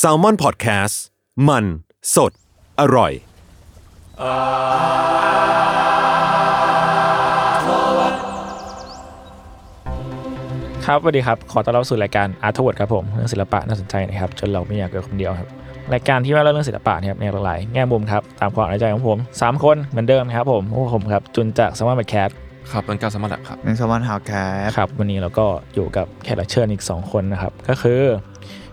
Salmon Podcast มัน สด อร่อย ครับสวัสดีครับ ขอต้อนรับสู่รายการอาร์ทวดครับผมเรื่องศิลปะน่าสนใจนะครับ จนเราไม่อยากเก็บคนเดียวครับ รายการที่ว่าเล่าเรื่องศิลปะเนี่ยครับในหลากหลายแง่มุมครับ ตามความสนใจของผม 3 คนเหมือนเดิมครับผมพวกผมครับ จุนจากสมาร์ทแคทครับเป็นการสมัครครับในสวรรค์ฮาวแคสครับ วันนี้เราก็อยู่กับแขกรับเชิญอีก 2 คนนะครับ ก็คือ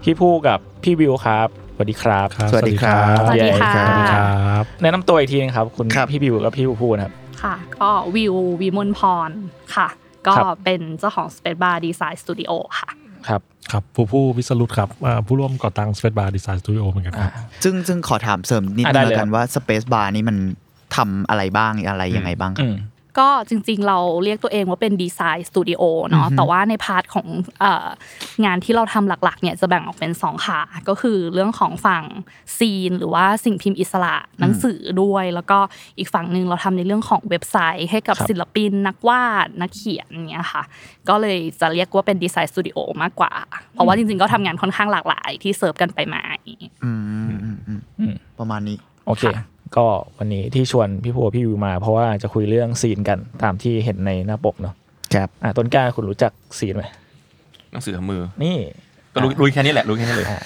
พี่ผู้กับพี่วิวครับสวัสดีครับสวัสดีครับสวัสดีค่ะเย้สวัสดีครับแนะนำตัวอีกทีนึงครับ คุณครับ พี่วิวกับพี่ผู้นะครับ ค่ะก็วิววิมลพรค่ะ ก็ครับ เป็นเจ้าของ Space Bar Design Studio ค่ะ ครับ ครับผู้ผู้วิสรุตครับอ่าผู้ร่วมก่อตั้ง Space Bar Design Studio เหมือนกันครับ ซึ่งซึ่งขอถามเสริมนิดอะนึได้งเลยแล้วกันว่า Space Bar นี่มันทำอะไรบ้างอะไรยังไงบ้างอืม ก็จริงๆ เราเรียกตัวเองว่าเป็น design studio เนาะแต่ว่าใน part ของเอ่องานที่เราทำหลักๆเนี่ยจะแบ่งออกเป็นสองขาก็คือเรื่องของฝั่ง zine หรือว่าสิ่งพิมพ์อิสระหนังสือด้วย แล้วก็อีกฝั่งหนึ่งเราทำในเรื่องของเว็บไซต์ ให้กับครับศิลปินนักวาดนักเขียนอย่างเงี้ยค่ะ ก็เลยจะเรียกว่าเป็น design studio มากกว่า เพราะว่าจริงๆ ก็ทำงานค่อนข้างหลากหลายที่เสิร์ฟกันไปมาอย่างงี้้อืมอืมอืมอืมประมาณนี้โอเค ก็วันนี้ที่ชวนพี่พัวพี่วิวมา เพราะว่าจะคุยเรื่องซีนกันตามที่เห็นในหน้าปกเนาะครับอะต้นกล้าคุณรู้จักซีนไหมหนังสือทำมือนี่ก็รู้รู้แค่นี้แหละรู้แค่นี้เลยอ่า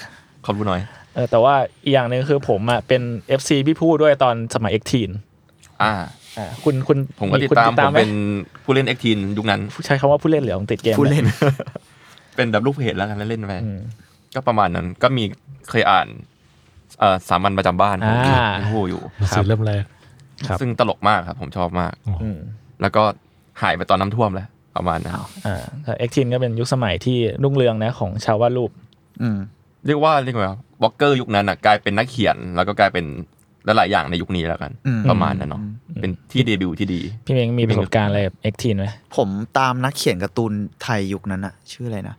ขอรู้หน่อยเออแต่ว่าอีกอย่างหนึ่งคือผมอะเป็น FC พี่พูด้วยตอนสมัยเอ็กทีนอ่าอ่าคุณคุณผมก็ติดคุณตามผมไหเป็นผู้เล่นเอ็กทีนยุคนั้นใช้คำว่าผู้เล่นเหรือของติดเกมผู้เล่น เป็นแบบลูกเพจแล้วกันเล่นๆไปอืมก็ประมาณนั้นก็มีเคยอ่านเอ่อ สามัญประจำบ้านของอ่าพี่ผู้อยู่หนังสือเล่มแรกครับซึ่งตลกมากครับ ผมชอบมากอืมแล้วก็หายไปตอนน้ำท่วมแล้วประมาณนั้นอ่ Exteen ก็เป็นยุคสมัยที่รุ่งเรืองนะของชาววาดรูปอืมเรียกว่าเรียกว่าบล็อกเกอร์ยุคนั้นอะกลายเป็นนักเขียน แล้วก็กลายเป็นหลายๆอย่างในยุคนี้แล้วกันอืมประมาณนั้นเนาะเป็นที่เดบิวต์ที่ดี พี่เมงมีประสบการณ์อะไรกับ Exteen ไหมผมตามนักเขียนการ์ตูนไทยยุคนั้นอะชื่ออะไรนะ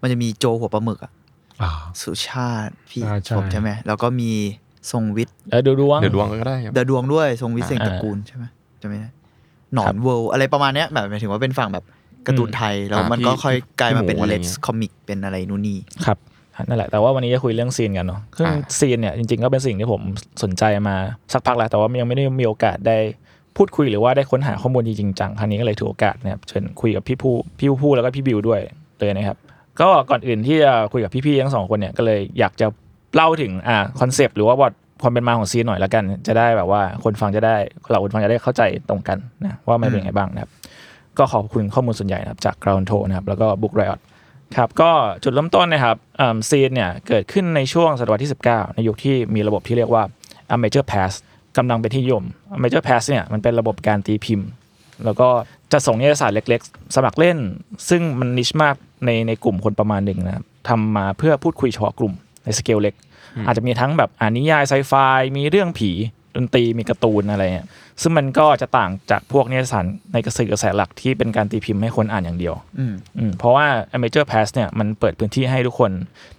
มันจะมีโจหัวปลาหมึกอะอ่า สุชาติพี่อ่าใช่ ผมใช่ไหมแล้วก็มีทรงวิทย์เออดูดวง เดี๋ยวดวงก็ได้ครับ เดอะดวงด้วยทรงวิทย์เสงอ่าตระกูลใช่ไหมจะไม่ได้หนอครันบเวิลด์อะไรประมาณเนี้ยแบบหมายถึงว่าเป็นฝั่งแบบการ์ตูนไทย แล้วอ่ามันก็พี่ค่อยกลายมาเป็นพี่หมูอะไรเลเงี้สยคอมิกเป็นอะไรนู่นนี่ ครับนั่นแหละแต่ว่าวันนี้จะคุยเรื่องซีนกันเนาะซึ่งอ่า ซีนเนี่ยจริงๆก็เป็นสิ่งที่ผมสนใจมาสักพักแล้วแต่ว่ายังไม่ได้มีโอกาสได้พูดคุยหรือว่าได้ค้นหาข้อมูลจริงๆจังครั้งนี้ก็เลยถือโอกาสนะครับเชิญคุยกับพี่ผู้พี่ผู้แล้วก็พี่บิวด้วยเลยนะครับ ก็ก่อนอื่นที่จะคุยกับพี่ๆทั้งสองคนเนี่ยก็เลยอยากจะเล่าถึงอ่าคอนเซปต์หรือว่าบทความเป็นมาของ zine หน่อยละกัน จะได้แบบว่าคนฟังจะได้เราคนฟังจะได้เข้าใจตรงกันนะว่ามันเป็นยังไงบ้างนะครับ ก็ขอบคุณข้อมูลส่วนใหญ่นะครับจาก Ground t o นะครับแล้วก็ Book Riot ครับก็จุดเริ่มต้นนะครับ zine เนี่ยเกิดขึ้นในช่วงศตวรรษที่ 19 ในยุคที่มีระบบที่เรียกว่า a major pass กำลังเป็นที่ยม a major pass เนี่ยมันเป็นระบบการตีพิมพ์ แล้วก็ จะส่งนิตยสารเล็ก ๆ สมัครเล่น ซึ่งมันนิชมากในในกลุ่มคนประมาณหนึ่งนะครับทำมาเพื่อพูดคุยเฉพาะกลุ่มในสเกลเล็ก อาจจะมีทั้งแบบอ่านนิยายไซไฟมีเรื่องผีดนตรีมีการ์ตูนอะไรเงี้ยซึ่งมันก็จะต่างจากพวกนิตยสารในกระสือกระแสหลักที่เป็นการตีพิมพ์ให้คนอ่านอย่างเดียวอืมอืมเพราะว่า Amateur Pass เนี่ยมันเปิดพื้นที่ให้ทุกคน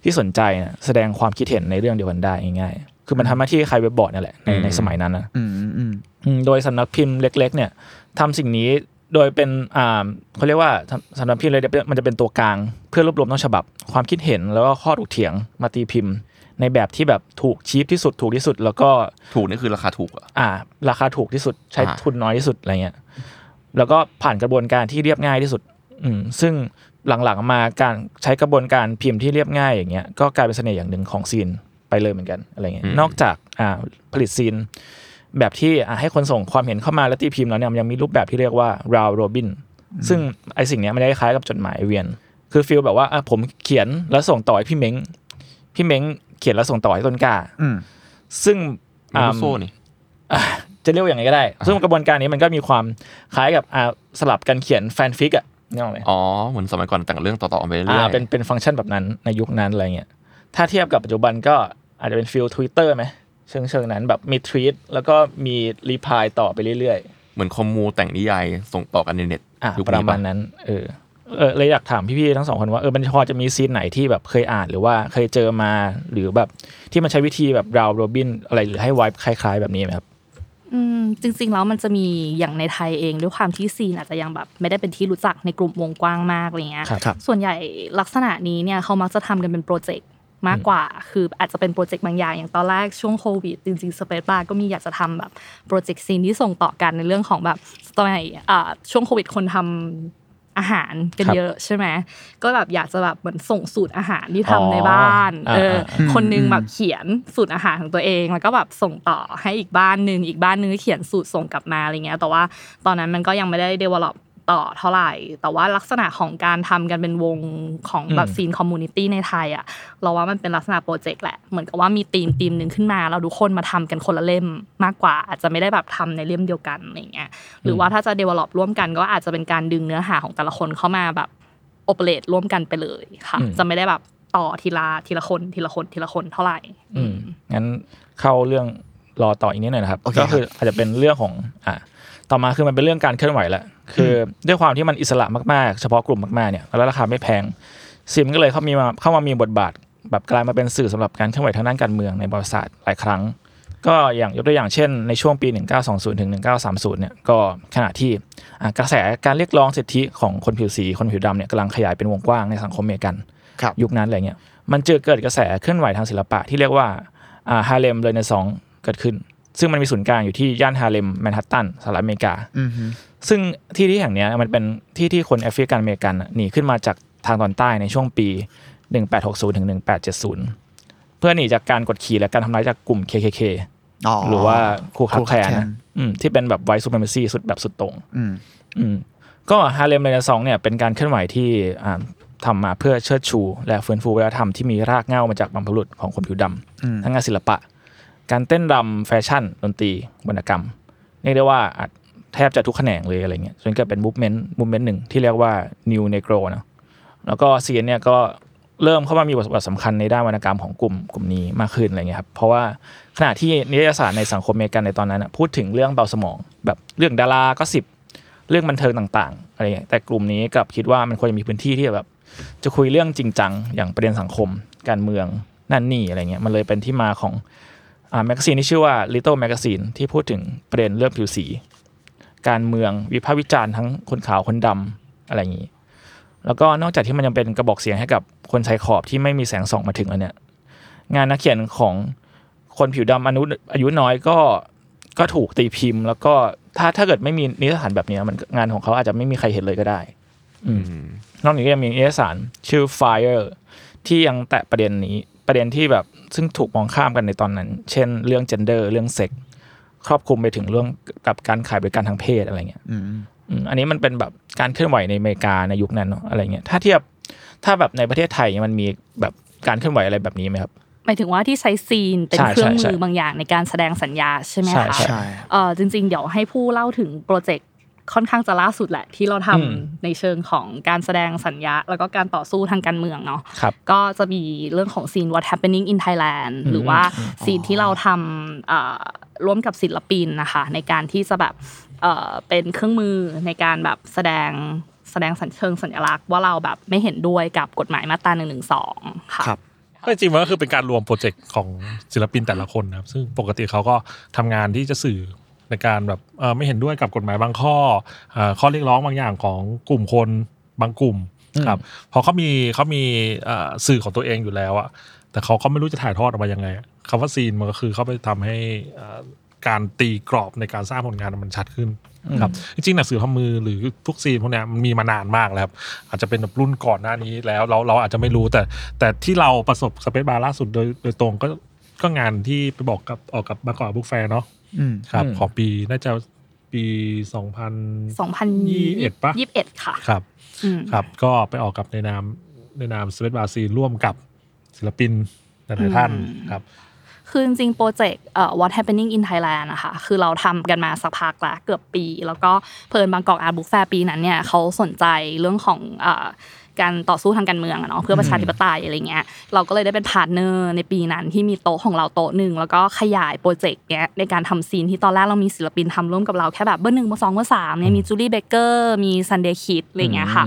ที่สนใจเนี่ยแสดงความคิดเห็นในเรื่องเดียวกันได้ง่ายๆคือมันทำหน้าที่คล้ายเว็บบอร์ดนั่นแหละในในสมัยนั้นนะอืมอืมอืมอืมโดยสำนักพิมพ์เล็ก ๆ เนี่ยทำสิ่งนี้ โดยเป็นอ่าเขาเรียกว่าสำสำนักพิมพ์เลยกมันจะเป็นตัวกลาง เพื่อรวบรวมต้นฉบับ ความคิดเห็นแล้วก็ข้อถกเถียงมาตีพิมพ์ ในแบบที่แบบถูกชีพที่สุดถูกที่สุด แล้วก็ถูกนี่คือราคาถูกเหรอะอ่า ราคาถูกที่สุดใช้อ่าทุนน้อยที่สุดอะไรเงี้ยแล้วก็ผ่านกระบวนการที่เรียบง่ายที่สุด อืมซึ่งหลังๆมาการใช้กระบวนการพิมพ์ที่เรียบง่ายอย่างเงี้ยก็กลายเป็นเสน่ห์อย่างหนึ่งของซีนไปเลยเหมือนกันอะไรเงี้ยอืมนอกจากอ่าผลิตซีน แบบที่อะให้คนส่งความเห็นเข้ามาแล้วตีพิมพ์แล้วเนี่ยมันยังมีรูปแบบที่เรียกว่า round robin ซึ่งไอสิ่งเนี้ยมันได้คล้ายกับจดหมายเวียน คือฟีลแบบว่าอะผมเขียนแล้วส่งต่อให้พี่เม้งพี่เม้งเขียนแล้วส่งต่อให้ต้นกล้าอืมซึ่งมาอ่ารุโซ่นี่อะจะเรียกว่าอย่างไรก็ได้ ซึ่งกระบวนการนี้มันก็มีความคล้ายกับอ่าสลับกันเขียนแฟนฟิกอะนึกออกไหมอ๋อ เหมือนสมัยก่อนแต่งเรื่องต่อๆไปเรื่อ่าอยๆเป็นเป็นฟังก์ชันแบบนั้นในยุคนั้นอะไรเงี้ย ถ้าเทียบกับปัจจุบันก็อาจจะเป็น feel Twitter ไหม เชิงเชิงนั้นแบบมีทวีตแล้วก็มี reply ต่อไปเรื่อยเหมือน commu แต่งนิยายส่งต่อกันในเน็ตๆอะยุคประนี้มาปะณนั้น เออเออเลยอยากถามพี่ๆทั้งสองคนว่าเออมันพอจะมี zine ไหนที่แบบเคยอ่านหรือว่าเคยเจอมาหรือแบบที่มันใช้วิธีแบบ round robin อะไรหรือให้ไวท์คล้าย ๆ แบบนี้ไหมครับอืมจริง ๆ แล้วมันจะมีอย่างในไทยเองด้วยความที่ zine อาจจะยังแบบ ไม่ได้เป็นที่รู้จักในกลุ่มวงกว้างมากอะไรเงี้ยครับครับส่วนใหญ่ลักษณะนี้เนี่ยเขามักจะทำกันเป็นโปรเจกต์ มากกว่า คืออาจจะเป็นโปรเจกต์บางอย่างอย่างตอนแรกช่วงโควิดจริงๆ Spacebar ก็มีอยากจะทำแบบโปรเจกต์ zine ที่ส่งต่อกันในเรื่องของแบบสมัยอ่าช่วงโควิดคนทำอาหารกันครับเยอะใช่ไหมก็แบบอยากจะแบบเหมือนส่งสูตรอาหารที่อ๋ทำอในบ้านอ่าเอออ่าคนนึงแบบเขียนสูตรอาหารของตัวเอง แล้วก็แบบส่งต่อให้อีกบ้านหนึ่งอีกบ้านหนึ่งก็เขียนสูตรส่งกลับมาอะไรเงี้ยแต่ว่าตอนนั้นมันก็ยังไม่ได้ develop ต่อเท่าไหร่ แต่ว่าลักษณะของการทำกันเป็นวงของแบบอืม zine community ในไทยอะเราว่ามันเป็นลักษณะโปรเจกต์แหละ เหมือนกับว่ามีทีมทีมหนึ่งขึ้นมา เราทุกคนมาทำกันคนละเล่มมากกว่า อาจจะไม่ได้แบบทำในเล่มเดียวกันอะไรเงี้ยหรือว่าถ้าจะ develop ร่วมกันก็อาจจะเป็นการดึงเนื้อหาของแต่ละคนเข้ามาแบบ operate ร่วมกันไปเลยค่ะอืมจะไม่ได้แบบต่อทีละทีละคนทีละคนทีละคนเท่าไหร่ อืมงั้นเข้าเรื่องรอต่ออีกนิดหน่อยนะครับโอเคก็คืออาจจะเป็นเรื่องของอ่า ต่อมาคือมันเป็นเรื่องการเคลื่อนไหวแหละคืออด้วยความที่มันอิสระมากๆ เฉพาะกลุ่มมากๆเนี่ยแล้วราคาไม่แพงซิมก็เลยเข้ามีมาเข้ามามีบทบาท แบบกลายมาเป็นสื่อสำหรับการเคลื่อนไหวทางด้านการเมืองในประวัติศาสตร์หลายครั้ง ก็อย่างยกตัวอย่างเช่น ในช่วงปี 1920ถึง1930เนี่ยก็ขณะที่อ่ากระแสการเรียกร้องสิทธิของคนผิวสีคนผิวดำเนี่ยกำลังขยายเป็นวงกว้างในสังคมอเมริกันครับยุคนั้นอะไรเงี้ยมันเจอเกิดกระแสเคลื่อนไหวทางศิลปะที่เรียกว่าอ่าฮาเลมเรเนซองเกิดขึ้น ซึ่งมันมีศูนย์กลางอยู่ที่ย่านฮาเลมแมนฮัตตันสหรัฐอเมริกาอืมฮึซึ่งที่ที่แห่งเนี้ยมันเป็นที่ที่คนแอฟริกันอเมริกันน่ะหนีขึ้นมาจากทางตอนใต้ในช่วงปี 1860ถึง1870 เพื่อหนีจากการกดขี่และการทำร้ายจากกลุ่ม KKK อ๋อหรือว่าคูคั Ku บ Klux แคลน Klan นะอืมที่เป็นแบบ white supremacy สุดแบบสุดโต่งอืมอืมก็ Harlem Renaissance เนี่ยเป็นการเคลื่อนไหวที่อ่าทำมาเพื่อเชิดชู และฟื้นฟูวัฒนธรรมที่มีรากเหง้ามาจากบรรพบุรุษของคนผิวดอืมำทั้งงานศิลปะ การเต้นรำแฟชั่นดนตรีวรรณกรรมเรียกได้ว่าแทบจะทุกแขนงเลยอะไรเงี้ยจนเกิดเป็น movement movement หนึ่งที่เรียกว่า New Negro นะแล้วก็ zine เนี่ยก็เริ่มเข้ามามีบทบาทสำคัญในด้านวรรณกรรมของกลุ่มกลุ่มนี้มากขึ้นอะไรเงี้ยครับเพราะว่าขณะที่นิตยสารในสังคมอเมริกันในตอนนั้นนะพูดถึงเรื่องเบาสมอง แบบเรื่องดารา gossip เรื่องบันเทิงต่างๆอะไรอย่างเงี้ยแต่กลุ่มนี้กลับคิดว่ามันควรจะมีพื้นที่ที่แบบ จะคุยเรื่องจริงจังอย่างประเด็นสังคม การเมืองนั่นนี่อะไรเงี้ยมันเลยเป็นที่มาของ magazine ที่ชื่อว่า Little Magazine ที่พูดถึงประเด็นเรื่องผิวสี การเมืองวิพากษ์วิจารณ์ทั้งคนขาวคนดำอะไรอย่างนี้ แล้วก็นอกจากที่มันยังเป็นกระบอกเสียงให้กับคนชายขอบที่ไม่มีแสงส่องมาถึงแล้วเนี่ยงานนักเขียนของคนผิวดำอายุอายุน้อยก็ก็ถูกตีพิมพ์ แล้วก็ถ้าถ้าเกิดไม่มีนิตยสารแบบเนี้ยมันงานของเขาอาจจะไม่มีใครเห็นเลยก็ได้อืมนอกจากนี้ก็ยังมีนิตยสารชื่อ Fire ที่ยังแตะประเด็นนี้ ประเด็นที่แบบซึ่งถูกมองข้ามกันในตอนนั้น เช่น เรื่อง gender เรื่องเซ็กครอบคลุมไปถึงเรื่องกับการขายบริการทางเพศอะไรเงี้ยอืมอืมอันนี้มันเป็นแบบการเคลื่อนไหวในอเมริกาในยุคนั้นเนาะอะไรเงี้ยถ้าเทียบถ้าแบบในประเทศไทยมันมีแบบการเคลื่อนไหวอะไรแบบนี้ไหมครับหมายถึงว่าที่ใช้ซีนเป็นใช่เครื่องใช่มืใช่อบางอย่างในการแสดงสัญญาใช่ไหมใช่คะใช่ใช่เออจริงๆ เดี๋ยวให้ผู้เล่าถึงโปรเจกต์ ค่อนข้างจะล่าสุดแหละที่เราทำอืมในเชิงของการแสดงสัญญา แล้วก็การต่อสู้ทางการเมืองเนาะครับก็จะมีเรื่องของซีน What Happening in Thailand อืมหรือว่าอืมซีนที่เราทำเอ่อร่วมกับศิลปินนะคะ ในการที่จะแบบเอ่อเป็นเครื่องมือในการแบบแสดงแสดงสัญเชิงสัญลักษณ์ว่าเราแบบไม่เห็นด้วยกับกฎหมายมาตรา1นึค่ะครับก็จริงๆมันก็คือเป็นการรวมโปรเจกต์ของศิลปินแต่ละคนนะครับ ซึ่งปกติเขาก็ทำงานที่จะสื่อ ในการแบบเอ่อไม่เห็นด้วยกับกฎหมายบางข้อเอ่อข้อเรียกร้องบางอย่างของกลุ่มคนบางกลุ่มครับพอเขามีเขามีเอ่อสื่อของตัวเองอยู่แล้วอะแต่เขาก็ไม่รู้จะถ่ายทอดออกมายังไงคำว่า zine มันก็คือเขาไปทำให้เอ่อการตีกรอบในการสร้างผลงานมันชัดขึ้นครับจริงๆหนังสือทำมือหรือทุก zine พวกเนี้ยมันมีมานานมากแล้วครับอาจจะเป็นแบบรุ่นก่อนหน้านี้แล้วเราเราอาจจะไม่รู้แต่ แต่ที่เราประสบ Spacebar ล่าสุดโดยโดยตรงก็ก็งานที่ไปบอกกับออกกับ Bangkok Book Fair เนาะอืม ครับอืมของปีน่าจะปีสองพัน2021ปะ21ค่ะครับอืมครับก็ไปออกกับในนามในนาม Spacebar Zine ร่วมกับศิลปินหลายๆท่านอืมครับคือจริงๆ project เอ่อ What Happening in Thailand นะคะคือเราทำกันมาสักพักแล้วเกือบปี แล้วก็เผอิญ Bangkok Art Book Fair ปีนั้นเนี่ยเขาสนใจเรื่องของเอ่อ การต่อสู้ทางการเมืองอะเนาะเพื่อประชาธิปไตยอะไรเงี้ยเราก็เลยได้เป็น partner ในปีนั้นที่มีโต๊ะของเราโต๊ะหนึ่งแล้วก็ขยาย project เนี้ยในการทำ zine ที่ตอนแรกเรามีศิลปินทำร่วมกับเราแค่แบบเบอร์หนึ่งเบอร์สองเบอร์สามเนี่ยมี Juli Baker มี Sundae Kids อะไรเงี้ยค่ะ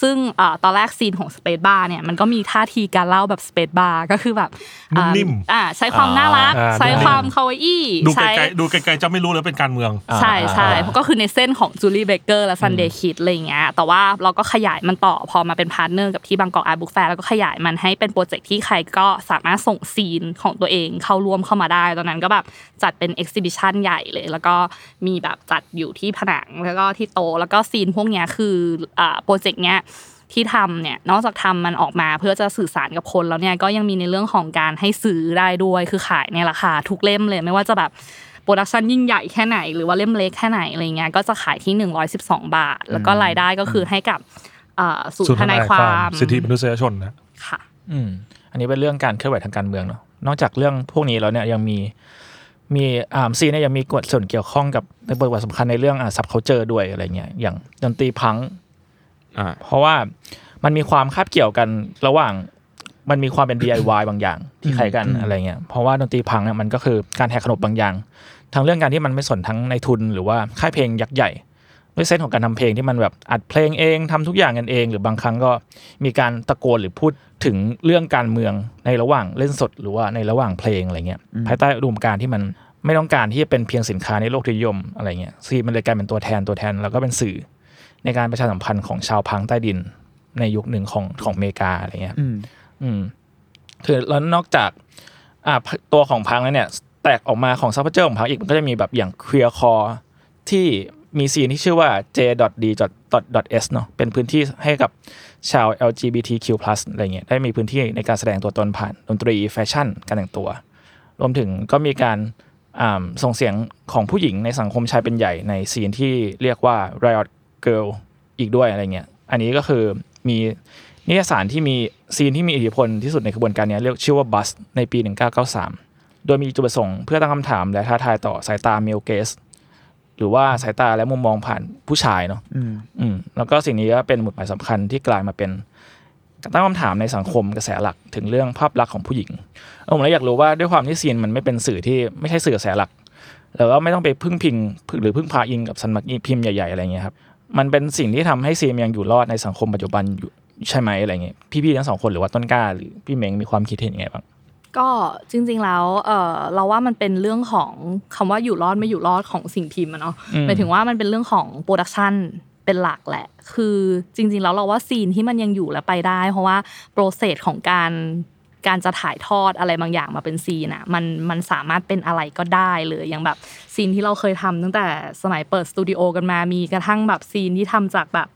ซึ่งเอ่อตอนแรก zine ของ Spacebar เนี่ยมันก็มีท่าทีการเล่าแบบ Spacebar ก็คือแบบอ่านิ่มอ่าใช้ความน่ารักอ่าใช้ความ kawaii ดูไกใช้ลๆดูไกลๆจะไม่รู้เลยเป็นการเมือง ใช่ใช่เพราะก็คือในเส้นของ Juli Baker และ Sundae Kids อะไรเงี้ยแต่ว่าเราก็ขยายมันต่อพอมาเป็น partner กับที่ Bangkok Art Book Fair แล้วก็ขยายมันให้เป็น project ที่ใครก็สามารถส่ง zine ของตัวเองเข้าร่วมเข้ามาได้ ตอนนั้นก็แบบจัดเป็น exhibition ใหญ่เลย แล้วก็มีแบบจัดอยู่ที่ผนังแล้วก็ที่โต๊ะแล้วก็ zine พวกเนี้ยคืออ่า project เนี้ยที่ทำเนี่ยนอกจากทำมันออกมาเพื่อจะสื่อสารกับคนแล้วเนี่ยก็ยังมีในเรื่องของการให้ซื้อได้ด้วยคือขายในราคาทุกเล่มเลยไม่ว่าจะแบบ production ยิ่งใหญ่แค่ไหนหรือว่าเล่มเล็กแค่ไหนอะไรเงี้ยก็จะขายที่ 112 บาท แล้วก็รายได้ก็คือให้กับ อ่าศูนย์ทนายความสิทธิมนุษยชนนะค่ะ อืมอันนี้เป็นเรื่องการเคลื่อนไหวทางการเมืองเนาะนอกจากเรื่องพวกนี้แล้วเนี่ยยังมีมีอ่าซีเนี่ยยังมีกฎส่วนเกี่ยวข้องกับในบทบาทสำคัญในเรื่องอ่าซับเคาเจอร์ด้วยอะไรเงี้ยอย่างดนตรีพังอ่าเพราะว่ามันมีความคาบเกี่ยวกันระหว่างมันมีความเป็น DIY บางอย่างที่คล้ายกันอะไรเงี้ยเพราะว่าดนตรีพังเนี่ยมันก็คือการแหกขนบบางอย่างทั้งเรื่องการที่มันไม่สนทั้งในทุนหรือว่าค่ายเพลงยักษ์ใหญ่ ด้วยเส้นของการทำเพลงที่มันแบบอัดเพลงเองทำทุกอย่างกันเอง หรือบางครั้งก็มีการตะโกนหรือพูดถึงเรื่องการเมืองในระหว่างเล่นสดหรือว่าในระหว่างเพลงอะไรเงี้ยภายใต้อุดมการณ์ที่มันไม่ต้องการที่จะเป็นเพียงสินค้าในโลกนิยมอะไรเงี้ยซีมันเลยกลายเป็นตัวแทนตัวแทน แล้วก็เป็นสื่อในการประชาสัมพันธ์ของชาวพังใต้ดิน ในยุคหนึ่งของของอเมริกาอะไรเงี้ยอืมอืมคือแล้วนอกจากอ่าตัวของพังแล้วเนี่ย แตกออกมาของซัพพอร์เจอร์ของพังอีกมันก็จะมีแบบอย่างเคลียร์คอที่ มี zine ที่ชื่อว่า J.D.s เนาะเป็นพื้นที่ให้กับชาว LGBTQ+ อะไรเงี้ยได้มีพื้นที่ในการแสดงตัวตนผ่านดนตรีแฟชั่นการแต่งตัว รวมถึงก็มีการส่งเสียงของผู้หญิงในสังคมชายเป็นใหญ่ใน scene ที่เรียกว่า Riot Girl อีกด้วยอะไรเงี้ยอันนี้ก็คือมีนิตยสารที่มี zine ที่มีอิทธิพลที่สุดในกระบวนการนี้เรียกชื่อว่า Bust ในปี 1993 โดยมีจุดประสงค์เพื่อตั้งคำถามและท้าทายต่อสายตา male gaze หรือว่าสายตาและมุมมองผ่านผู้ชายเนาะอืมอืมแล้วก็สิ่งนี้ก็เป็นหมุดหมายสำคัญที่กลายมาเป็นการตั้งคำถามในสังคมกระแสหลักถึงเรื่องภาพลักษณ์ของผู้หญิงเออผมเลยอยากรู้ว่าด้วยความที่ซีนมันไม่เป็นสื่อที่ไม่ใช่สื่อกระแสหลักแล้วก็ไม่ต้องไปพึ่งพิงหรือพึ่งพาอิงกับสำนักพิมพ์ใหญ่ๆอะไรเงี้ยครับมันเป็นสิ่งที่ทำให้ซีนยังอยู่รอดในสังคมปัจจุบันอยู่ใช่ไหมอะไรเงี้ยพี่ๆทั้งสองคนหรือว่าต้นกล้าหรือพี่เม้งมีความคิดเห็นยังไงบ้าง ก็จริงๆแล้วเออเราว่ามันเป็นเรื่องของคำว่าอยู่รอดไม่อยู่รอดของสิ่งพิมพ์อะเนาะอืมหมายถึงว่ามันเป็นเรื่องของ production เป็นหลักแหละ คือจริง ๆ แล้วเราว่า zine ที่มันยังอยู่และไปได้ เพราะว่า process ของการการจะถ่ายทอดอะไรบางอย่างมาเป็น zine อะมันมันสามารถเป็นอะไรก็ได้เลยอย่างแบบ zine ที่เราเคยทำตั้งแต่สมัยเปิดสตูดิโอกันมามีกระทั่งแบบ zine ที่ทำจากแบบ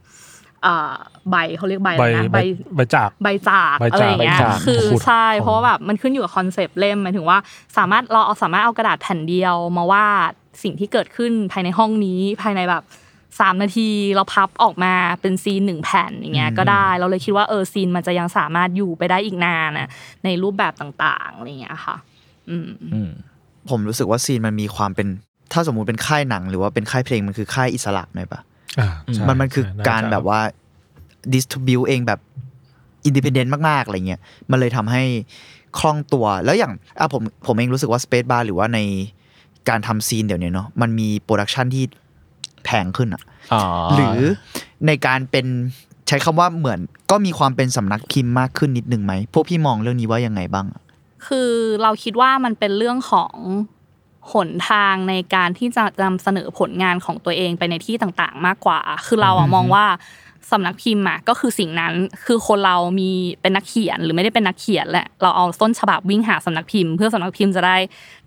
อ่า ใบเขาเรียกใบอะใบไรนะใบใบจากใบจากใบอะไรจากอย่างเงี้ยใบจากคือขูดใช่ของเพราะว่าแบบมันขึ้นอยู่กับ concept เล่มหมายถึงว่าสามารถเราเอาสามารถเอากระดาษแผ่นเดียวมาวาดสิ่งที่เกิดขึ้นภายในห้องนี้ภายในแบบสามนาทีเราพับออกมาเป็น zine หนึ่งแผ่นอย่างเงี้ยก็ได้เราเลยคิดว่าเออ zine มันจะยังสามารถอยู่ไปได้อีกนานน่ะในรูปแบบต่างๆอะไรอย่างเงี้ยค่ะอืมอืมผมรู้สึกว่า zine มันมีความเป็น ถ้าสมมุติเป็นค่ายหนัง หรือว่าเป็นค่ายเพลงมันคือค่ายอิสระหน่อยปะอ่าใช่มันมันคือใช่การน่จะแบบว่า ดิสท b บิวเองแบบ independent มากๆอะไรเงี้ยมันเลยทำให้คล่องตัวแล้วอย่างอะผมผมเองรู้สึกว่า Spacebar หรือว่าในการทำ zine เดี๋ยวนี้เนาะมันมี production ที่แพงขึ้นอะอ๋อหรือในการเป็นใช้คำว่าเหมือนก็มีความเป็นสำนักพิมพ์มากขึ้นนิดนึงไหมพวกพี่มองเรื่องนี้ว่ายังไงบ้างอะคือเราคิดว่ามันเป็นเรื่องของหนทางในการที่จะนำเสนอผลงานของตัวเองไปในที่ต่างๆ มากกว่า คือเราอะมองว่า สำนักพิมพ์อะก็คือสิ่งนั้นคือคนเรามีเป็นนักเขียนหรือไม่ได้เป็นนักเขียนแหละเราเอาต้นฉบับวิ่งหาสำนักพิมพ์ เพื่อสำนักพิมพ์จะได้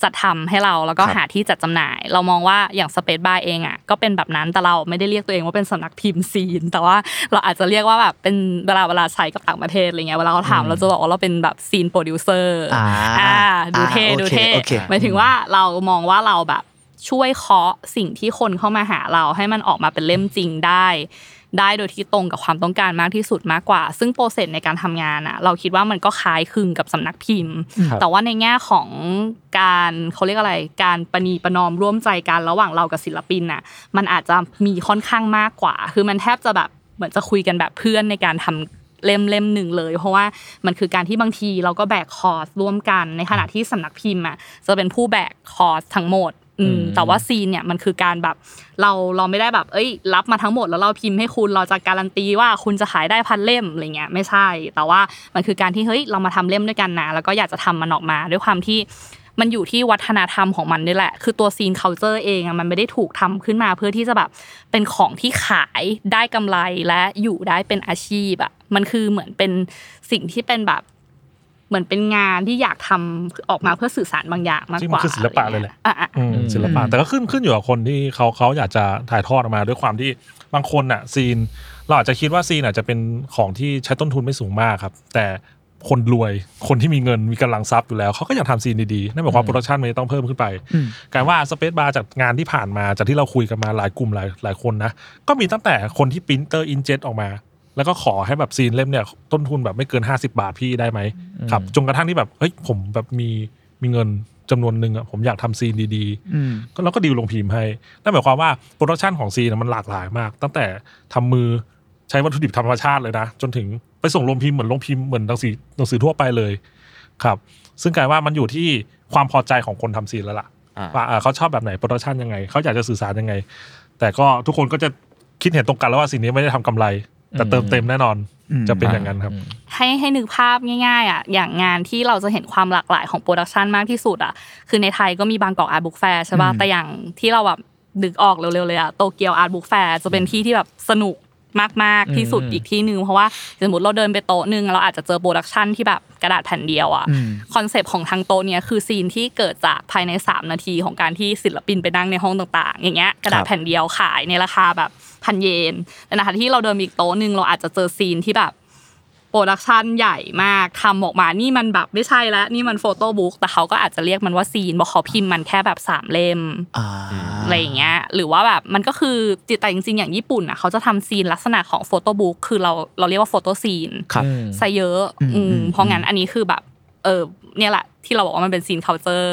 จัดทำให้เราแล้วก็ครับหาที่จัดจำหน่าย เรามองว่าอย่าง Spacebar เองอะก็เป็นแบบนั้นแต่เราไม่ได้เรียกตัวเองว่าเป็นสำนักพิมพ์ zine แต่ว่าเราอาจจะเรียกว่าแบบเป็นเวลาเวลาใช้กับต่างประเทศอะไรเงี้ยเวลาเขาถามเราจะบอกว่าเราเป็นแบบ zine producer อ่าอ่าดูเท่อ่าโอเคดูเท่โอเคหมายถึงว่าเรามองว่าเราแบบช่วยเคาะสิ่งที่คนเข้ามาหาเราให้มันออกมาเป็นเล่มจริงได้ ได้โดยที่ตรงกับความต้องการมากที่สุดมากกว่า ซึ่งโปรเซสในการทำงานอะเราคิดว่ามันก็คล้ายคลึงกับสำนักพิมพ์ครับแต่ว่าในแง่ของการเขาเรียกอะไร การประนีประนอมร่วมใจกันระหว่างเรากับศิลปินน่ะมันอาจจะมีค่อนข้างมากกว่า คือมันแทบจะแบบเหมือนจะคุยกันแบบเพื่อนในการทำเล่มเล่มหนึ่งเลย เพราะว่ามันคือการที่บางทีเราก็แบกคอร์สร่วมกันในขณะที่สำนักพิมพ์อะจะเป็นผู้แบกคอร์สทั้งหมด อืมอืมแต่ว่าซีนเนี่ยมันคือการแบบ เราเราไม่ได้แบบ เอ้ย รับมาทั้งหมดแล้วเราพิมพ์ให้คุณเราจะการันตีว่าคุณจะขายได้พันเล่มอะไรเงี้ยไม่ใช่ แต่ว่ามันคือการที่เฮ้ยเรามาทำเล่มด้วยกันนะแล้วก็อยากจะทำมันออกมาด้วยความที่มันอยู่ที่วัฒนธรรมของมันนี่แหละ คือตัวซีน culture เองอะมันไม่ได้ถูกทำขึ้นมาเพื่อที่จะแบบเป็นของที่ขายได้กำไรและอยู่ได้เป็นอาชีพอะมันคือเหมือนเป็นสิ่งที่เป็นแบบ เหมือนเป็นงานที่อยากทำออกมาเพื่อสื่อสารบางอย่างมากจริงๆมันว่าคือศิลปะเลยแหละอะๆอืมศิลปะแต่ก็ขึ้นขึ้นอยู่กับคนที่เขาเขาอยากจะถ่ายทอดออกมาด้วยความที่บางคนอะ zine เราอาจจะคิดว่า zine อาจจะเป็นของที่ใช้ต้นทุนไม่สูงมากครับ แต่คนรวยคนที่มีเงินมีกำลังทรัพย์อยู่แล้วเขาก็อยากทำ zine ดีๆนั่นหมายความ production มันจะต้องเพิ่มขึ้นไป การว่า Spacebar จากงานที่ผ่านมาจากที่เราคุยกันมาหลายกลุ่มหลายหลายคนนะก็มีตั้งแต่คนที่ printer inkjet ออกมา แล้วก็ขอให้แบบ zine เล่มเนี่ยต้นทุนแบบไม่เกิน 50 บาทพี่ได้ไหมครับจนกระทั่งที่แบบเฮ้ยผมแบบมีมีเงินจำนวนหนึ่งอะผมอยากทำ zine ดีๆอืมก็เราก็ดีลลงพิมพ์ให้นั่นหมายความว่า production ของ zine มันหลากหลายมาก ตั้งแต่ทำมือใช้วัตถุดิบธรรมชาติเลยนะ จนถึงไปส่งโรงพิมพ์เหมือนโรงพิมพ์เหมือนหนังสือหนังสือทั่วไปเลยครับ ซึ่งกลายเป็นว่ามันอยู่ที่ความพอใจของคนทำ zine แล้วล่ะอ่าว่าอ่าเขาชอบแบบไหน production ยังไงเขาอยากจะสื่อสารยังไง แต่ก็ทุกคนก็จะคิดเห็นตรงกันแล้วว่าสิ่งนี้ไม่ได้ทำกำไร แต่เติมเต็มแน่นอนอืมจะเป็นอย่างนั้นครับ ให้ให้นึกภาพง่ายๆอะอย่างงานที่เราจะเห็นความหลากหลายของ production มากที่สุดอะคือในไทยก็มี Bangkok Art Book Fair ใช่ป่ะอืมแต่อย่างที่เราแบบนึกออกเร็วๆเลยอะ Tokyo Art Book Fair จะเป็นที่ที่แบบสนุกมากๆที่สุดอืมอีกที่หนึ่งเพราะว่าสมมติเราเดินไปโต๊ะหนึ่งเราอาจจะเจอ production ที่แบบกระดาษแผ่นเดียวอะอืมconcept ของทางโต๊ะเนี้ยคือ zine ที่เกิดจากภายใน 3 นาทีของการที่ศิลปินไปนั่งในห้องต่างๆ อย่างเงี้ยกระดาษแผ่นเดียวขายในราคาแบบพันเยนแต่ในขณะที่เราเดินไปอีกโต๊ะหนึ่งเราอาจจะเจอ zine ที่แบบ production ใหญ่มากทำออกมา นี่มันแบบไม่ใช่แล้วนี่มัน photobook แต่เขาก็อาจจะเรียกมันว่า zine เพราะเขาพิมพ์มันแค่แบบสามเล่มอ่าอะไรอย่างเงี้ย หรือว่าแบบมันก็คือจิตแต่จริงๆอย่างญี่ปุ่นอะเขาจะทำ zine ลักษณะของ photobook คือเราเราเรียกว่าโฟโต้ซีนครับอืมใส่เยอะอืมอืมอืมเพราะงั้นอันนี้คือแบบเออ เนี่ยแหละที่เราบอกว่ามันเป็นซีน culture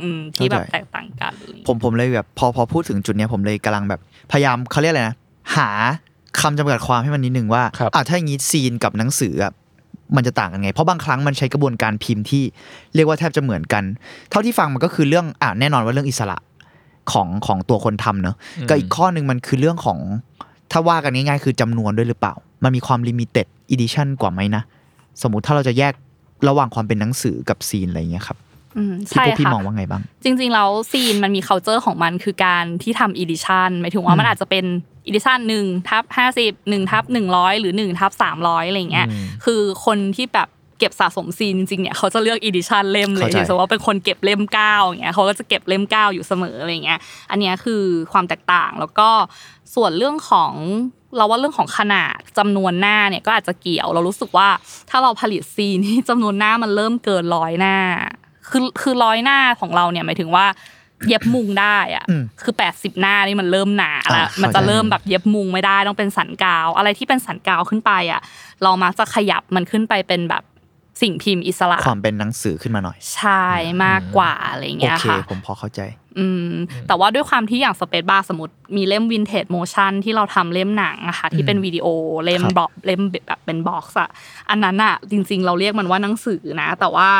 อืมที่แบบเข้าใจแตกต่างกัน ผมผมเลยแบบพอพอพูดถึงจุดเนี้ยผมเลยกำลังแบบพยายามเขาเรียกอะไรนะหาคำจำกัดความให้มันนิดนึงว่าครับอะถ้าอย่างนี้ซีนกับหนังสืออะมันจะต่างกันไง เพราะบางครั้งมันใช้กระบวนการพิมพ์ที่เรียกว่าแทบจะเหมือนกัน เท่าที่ฟังมันก็คือเรื่องอ่าแน่นอนว่าเรื่องอิสระของของตัวคนทำเนอะกับอีกข้อหนึ่งมันคือเรื่องของ ถ้าว่ากันง่ายๆ คือจำนวนด้วยหรือเปล่า มันมีความ limited edition กว่าไหมนะ สมมุติถ้าเราจะแยก ระหว่างความเป็นหนังสือกับ zine อะไรอย่างเงี้ยครับอืมพี่ใช่พวกพี่ค่ะมองว่าไงบ้าง จริงๆแล้ว zine มันมี culture ของมันคือการที่ทำ edition หมายถึงว่ามันอาจจะเป็น edition หนึ่งทับห้าสิบหนึ่งทับหนึ่งร้อยหรือหนึ่งทับสามร้อยอะไรอย่างเงี้ยอืมคือคนที่แบบเก็บสะสม zine จริงๆเนี่ยเขาจะเลือก edition เล่มเลยเข้าใจสมมติว่าเป็นคนเก็บเล่มเก้าอย่างเงี้ยเขาก็จะเก็บเล่มเก้าอยู่เสมออะไรอย่างเงี้ย อันเนี้ยคือความแตกต่างแล้วก็ส่วนเรื่องของ เราว่าเรื่องของขนาดจำนวนหน้าเนี่ยก็อาจจะเกี่ยว เรารู้สึกว่าถ้าเราผลิตซีนที่จำนวนหน้ามันเริ่มเกินร้อยหน้า คือคือร้อยหน้าของเราเนี่ยหมายถึงว่าเย็บมุงได้อะอืมคือ80หน้านี่มันเริ่มหนาแล้วอ่าเข้าใจมันจะเริ่มแบบเย็บมุงไม่ได้ต้องเป็นสันกาว อะไรที่เป็นสันกาวขึ้นไปอะ เรามักจะขยับมันขึ้นไปเป็นแบบ สิ่งพิมพ์อิสระความเป็นหนังสือขึ้นมาหน่อย ใช่มากกว่าอะไรอย่างเงี้ยโอเคค่ะผมพอเข้าใจ อืมแต่ว่าด้วยความที่อย่าง Spacebar สมมติมีเล่ม Vintage Motion ที่เราทำเล่มหนังอะค่ะที่เป็นวิดีโอเล่มครับบล็อกเล่มแบบเป็น box อะอันนั้นอะจริง ๆ เราเรียกมันว่าหนังสือนะ แต่ว่า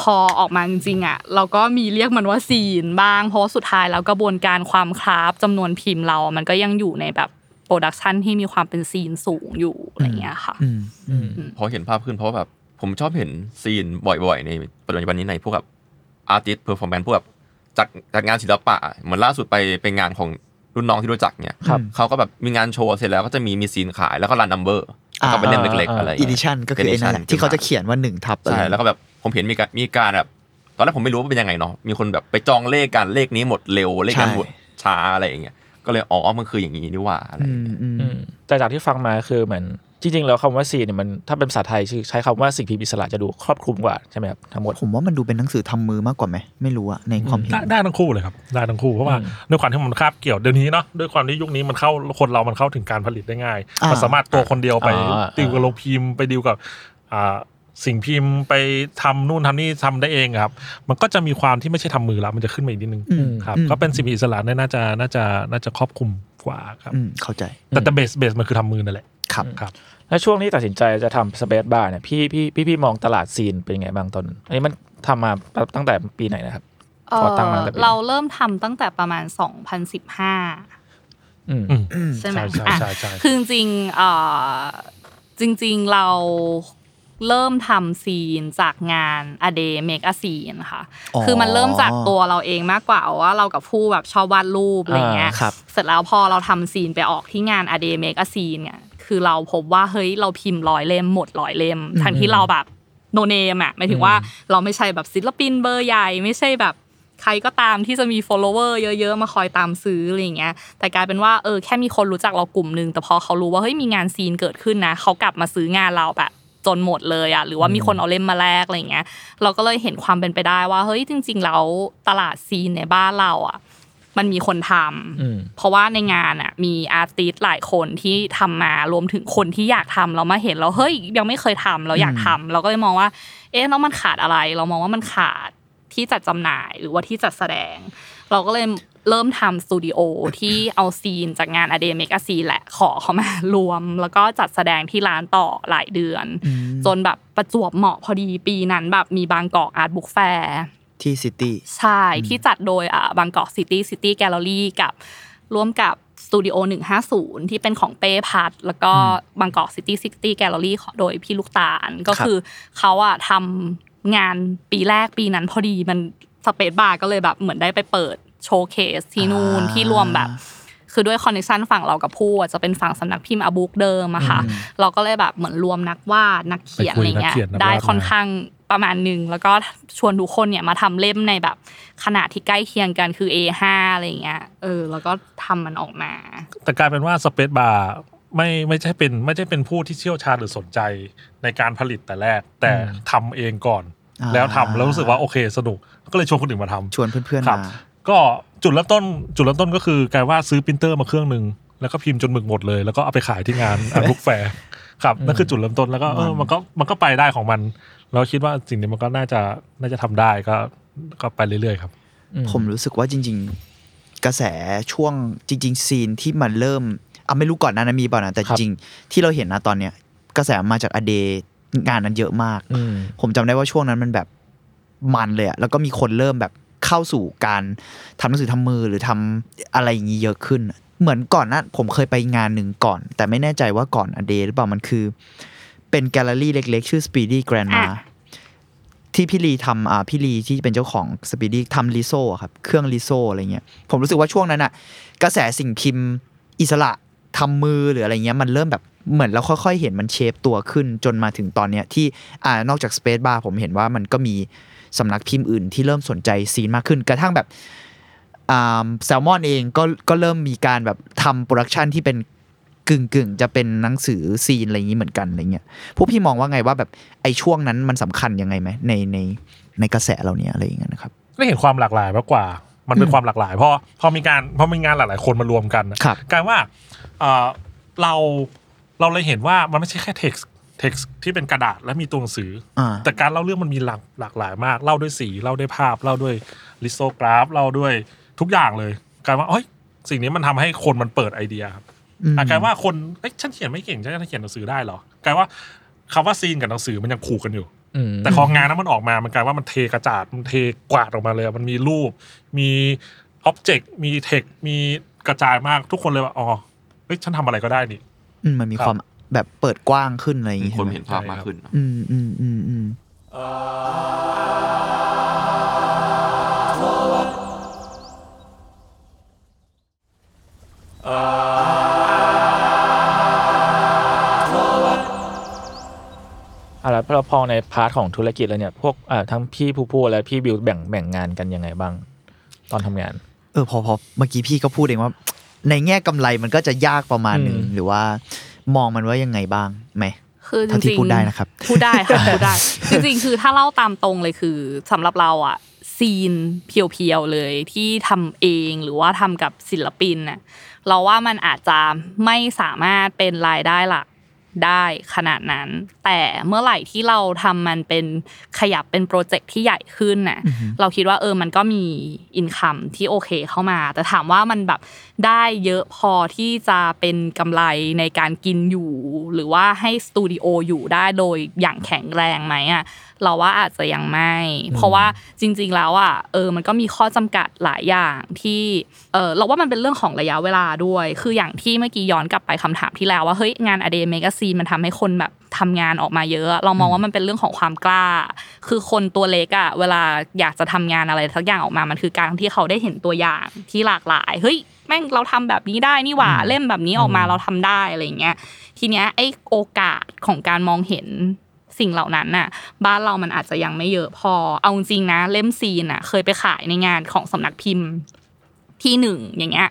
พอออกมาจริงๆอะเราก็มีเรียกมันว่า zine บ้างเพราะว่าสุดท้ายแล้วกระบวนการความ craft จำนวนพิมพ์เรา มันก็ยังอยู่ในแบบ production ที่มีความเป็น zine สูงอยู่อะไรอย่างเงี้ยค่ะอืมอืมพอเห็นภาพขึ้นเพราะว่าแบบ ผมชอบเห็น zine บ่อยๆ ในปัจจุบันนี้ในพวกแบบ artist performance พวกแบบจัดจัดงานศิลปะเหมือนล่าสุดไปไปงานของรุ่นน้องที่รู้จักเนี่ยครับเขาก็แบบมีงานโชว์เสร็จแล้วก็จะมีมี zine ขายแล้วก็ run number ก็ไปเล่นเล็กๆอะไร edition ก็คือไอ้นั่นแหละที่เขาจะเขียนว่าหนึ่งทับอะไรใช่แล้วก็แบบผมเห็นมีการมีการแบบตอนแรกผมไม่รู้ว่าเป็นยังไงเนาะมีคนแบบไปจองเลขกันเลขนี้หมดเร็วเลขนั้นหมดช้าอะไรอย่างเงี้ยก็เลยอ๋อมันคืออย่างนี้นี่หว่าอะไรอย่างเงี้ยอืมอืมแต่จากที่ฟังมาคือเหมือน จริงๆแล้วคำว่าซีนเนี่ยมันถ้าเป็นภาษาไทยชื่อใช้คำว่าสิ่งพิมพ์อิสระจะดูครอบคลุมกว่าใช่ไหมครับทั้งหมดผมว่ามันดูเป็นหนังสือทำมือมากกว่าไหมไม่รู้อะในความเห็นได้ได้ทั้งคู่เลยครับได้ทั้งคู่เพราะว่าอืมด้วยความที่มันคาบเกี่ยวเดี๋ยวนี้เนาะด้วยความที่ยุคนี้มันเข้าคนเรามันเข้าถึงการผลิตได้ง่ายอ่ามัมันสามารถตัวคนเดียวไปอ่าดีลกับโรงพิมพ์ไปดีลกับอ่าสิ่งพิมพ์ไปทำนู่นทำนี่ทำได้เองครับ มันก็จะมีความที่ไม่ใช่ทำมือแล้วมันจะขึ้นมาอีกนิดนึงอืมครับอืมก็เป็นสิ่งมีอิสระเนี่ยน่าจะน่าจะน่าจะครอบคลุมกว่าครับอืมเข้าใจแต่แต่เบสเบสมันคือทำมือนั่นแหละครับครับ แล้วช่วงที่ตัดสินใจจะทำสเปซบาร์เนี่ยพี่พี่พี่พี่มองตลาดซีนเป็นไงบ้างตอนอันนี้มันทำมาตั้งแต่ปีไหนนะครับเอ่อพอตั้งมาตั้งแต่ปีเราเริ่มทำตั้งแต่ประมาณ 2015อืมอืมใช่ไหมใช่อะใช่ใช่คือจริงๆเอ่อจริง ๆ เราเริ่มทำซีนจากงาน a day make a scene ค่ะอ๋อคือมันเริ่มจากตัวเราเองมากกว่าว่าเรากับผู้แบบชอบวาดรูปอะไรเงี้ยอ่าครับเสร็จแล้วพอเราทำซีนไปออกที่งาน a day make a scene เนี่ย คือเราพบว่าเฮ้ยเราพิมพ์ร้อยเล่มหมดร้อยเล่มทั้งที่เราแบบโนเนมอะหมายถึงว่าเราไม่ใช่แบบศิลปินเบอร์ใหญ่ไม่ใช่แบบใครก็ตามที่จะมี follower เยอะ ๆ มาคอยตามซื้ออะไรอย่างเงี้ย แต่กลายเป็นว่าเออแค่มีคนรู้จักเรากลุ่มหนึ่งแต่พอเขารู้ว่าเฮ้ยมีงานซีนเกิดขึ้นนะเขากลับมาซื้องานเราแบบจนหมดเลยอะหรือว่ามีคนเอาเล่มมาแลกอะไรอย่างเงี้ย เราก็เลยเห็นความเป็นไปได้ว่าเฮ้ยจริง ๆ แล้วตลาด zine ในบ้านเราอะ มันมีคนทำอืมเพราะว่าในงานอะมี artist หลายคนที่ทำมารวมถึงคนที่อยากทำเรามาเห็นแล้วเฮ้ยยังไม่เคยทำเราอยากทำเราก็เลยมองว่า เอ๊ะแล้วมันขาดอะไร เรามองว่ามันขาดที่จัดจำหน่ายหรือว่าที่จัดแสดง เราก็เลยเริ่มทำสตูดิโอที่เอา zine จากงาน a day Make a Zine แหละขอเขามารวม แล้วก็จัดแสดงที่ร้านต่อหลายเดือน จนแบบประจวบเหมาะพอดีปีนั้นแบบมี Bangkok Art Book Fair ที่ City ใช่ที่จัดโดยอ่า Bangkok CityCity Gallery กับร่วมกับ Studio150 ที่เป็นของเป้พัดแล้วก็ Bangkok CityCity Gallery โดยพี่ลูกตาลก็คือเขาอะทำงานปีแรกปีนั้นพอดีมัน Spacebar ก็เลยแบบเหมือนได้ไปเปิด showcase ที่นู่นอ่าที่รวมแบบ คือด้วยคอนเนคชันฝั่งเรากับผู้อะจะเป็นฝั่งสำนักพิมพ์อาบุ๊กเดิมอะค่ะ เราก็เลยแบบเหมือนรวมนักวาดนักเขียนไปคุอะไรยนักเงี้ยเขียนนักวาดได้ค่อนมาข้าง ประมาณหนึ่งแล้วก็ชวนทุกคนเนี่ยมาทำเล่มในแบบขนาดที่ใกล้เคียงกันคือ A5 อะไรเงี้ยเออ แล้วก็ทำมันออกมา แต่กลายเป็นว่าสเปซบาร์ไม่ไม่ใช่เป็นไม่ใช่เป็นผู้ที่เชี่ยวชาญหรือสนใจในการผลิตแต่แรก แต่ทำเองก่อนอ่าแล้วทำแล้วรู้สึกว่าโอเคสนุกก็เลยชวนคนอื่นมาทำชวนเพื่อนๆมาครับก็จุดเริ่มต้น จุดเริ่มต้นก็คือกลายว่าซื้อปรินเตอร์มาเครื่องหนึ่งแล้วก็พิมพ์จนหมึกหมดเลย แล้วก็เอาไปขายที่งาน Art Book Fair ครับนั่นคือจุดเริ่มต้นแล้วก็เออมันก็มันก็ไปได้ของมัน เราคิดว่าสิ่งนี้มันก็น่าจะน่าจะทำได้ก็ก็ไปเรื่อยๆครับ ผมรู้สึกว่าจริง ๆ กระแสช่วงจริง ๆ zine ที่มันเริ่มอะไม่รู้ก่อนหน้านั้นมีเปล่านะแต่ครับจริงๆที่เราเห็นนะตอนเนี้ย กระแสมาจาก a dayงานนั้นเยอะมากอืมผมจำได้ว่าช่วงนั้นมันแบบมันเลยอะแล้วก็มีคนเริ่มแบบเข้าสู่การทำหนังสือทำมือหรือทำอะไรอย่างนี้เยอะขึ้น เหมือนก่อนหนั้นผมเคยไปงานหนึ่งก่อน แต่ไม่แน่ใจว่าก่อนอเดหรือเปล่ามันคือ เป็นแกลเลอรี่เล็ก ๆ ชื่อ Speedy Grandma อะที่พี่ลีทำอ่าพี่ลีที่เป็นเจ้าของ Speedy ทำลิโซอะครับเครื่องลิโซอะไรเงี้ยผมรู้สึกว่าช่วงนั้นอะกระแสสิ่งพิมพ์อิสระทำมือหรืออะไรเงี้ยมันเริ่มแบบเหมือนเราค่อยๆ เห็นมัน shape ตัวขึ้นจนมาถึงตอนเนี้ยที่อ่านอกจาก Space Bar ผมเห็นว่ามันก็มีสำนักพิมพ์อื่นที่เริ่มสนใจ zine มากขึ้นกระทั่งแบบ แซลมอนเองก็ก็เริ่มมีการแบบทำ production ที่เป็นกึ่งกึ่งๆจะเป็นหนังสือ zine อะไรอย่างนี้เหมือนกันอะไรเงี้ยพวกพี่มองว่าไงว่าแบบไอ้ช่วงนั้นมันสำคัญยังไงไหมในในในกระแสเราเนี้ยอะไรอย่างเงี้ยนะครับได้เห็นความหลากหลายมากกว่า มันเป็นความหลากหลายเพราะพอมีการพอมีงานหลายๆคนมารวมกันน่ะครับกลายว่าเอ่อเราเราเลยเห็นว่ามันไม่ใช่แค่ text text ที่เป็นกระดาษและมีตัวหนังสือออ่าแต่การเล่าเรื่องมันมีหลากหลากหลายมาก เล่าด้วยสี เล่าด้วยภาพ เล่าด้วย risograph เล่าด้วย ทุกอย่างเลยกลายว่าเฮ้ยสิ่งนี้มันทำให้คนมันเปิดไอเดียครับอืมอะกลายว่าคนเอ้ยฉันเขียนไม่เก่งฉันจะเขียนหนังสือได้เหรอกลายว่าคำว่า zine กับหนังสือมันยังคู่กันอยู่อืมแต่พองานนั้นมันออกมา มันกลายว่ามันเทกระจาด มันเทกวาดออกมาเลย มันมีรูป มีอ็อบเจกต์ มีเทค มีกระจายมาก ทุกคนเลยว่า อ๋อ เฮ้ย ฉันทำอะไรก็ได้นี่อืมมันมีครับความแบบเปิดกว้างขึ้นอะไรอย่างมีงี้คนใช่ไหมเห็นภาพมากขึ้น อืมอืมอืมอืม อะไรพอพอในพาร์ทของธุรกิจแล้วเนี่ยพวกทั้งพี่ผู้พูดและพี่บิวแบ่งแบ่งงานกันยังไงบ้าง ตอนทำงาน เออพอพอเมื่อกี้พี่ก็พูดเองว่า ในแง่กำไรมันก็จะยากประมาณหนึ่งหรือว่ามองมันว่ายังไงบ้างไหมคือจริงพูดได้นะครับพูดได้ค่ะพูดได้จริงๆ คือถ้าเล่าตามตรงเลยคือ สำหรับเราอะซีนเพียวๆเลยที่ทำเองหรือว่าทำกับศิลปินน่ะ เราว่ามันอาจจะไม่สามารถเป็นรายได้หลักได้ขนาดนั้น แต่เมื่อไหร่ที่เราทำมันเป็นขยับเป็นโปรเจกต์ที่ใหญ่ขึ้นน่ะเราคิดว่าเออมันก็มีอินคัมที่โอเคเข้ามา แต่ถามว่ามันแบบ ได้เยอะพอที่จะเป็นกำไรในการกินอยู่ หรือว่าให้สตูดิโออยู่ได้โดยอย่างแข็งแรงไหมอะเราว่าอาจจะยังไม่ เพราะว่าจริง ๆ แล้วอะเออมันก็มีข้อจำกัดหลายอย่างที่เออเราว่ามันเป็นเรื่องของระยะเวลาด้วย คืออย่างที่เมื่อกี้ย้อนกลับไปคำถามที่แล้วว่าเฮ้ยงาน a day Make a Zine มันทำให้คนแบบทำงานออกมาเยอะ เรามองว่ามันเป็นเรื่องของความกล้า คือคนตัวเล็กอะเวลาอยากจะทำงานอะไรสักอย่างออกมามันคือการที่เขาได้เห็นตัวอย่างที่หลากหลายเฮ้ย แม่งเราทำแบบนี้ได้นี่หว่าเล่มแบบนี้ออกมาเราทำได้อะไรอย่างเงี้ยทีเนี้ยไอ้โอกาสของการมองเห็นสิ่งเหล่านั้นน่ะ บ้านเรามันอาจจะยังไม่เยอะพอเอาจริงๆนะเล่ม zine น่ะ เคยไปขายในงานของสำนักพิมพ์ที่หนึ่งอย่างเงี้ย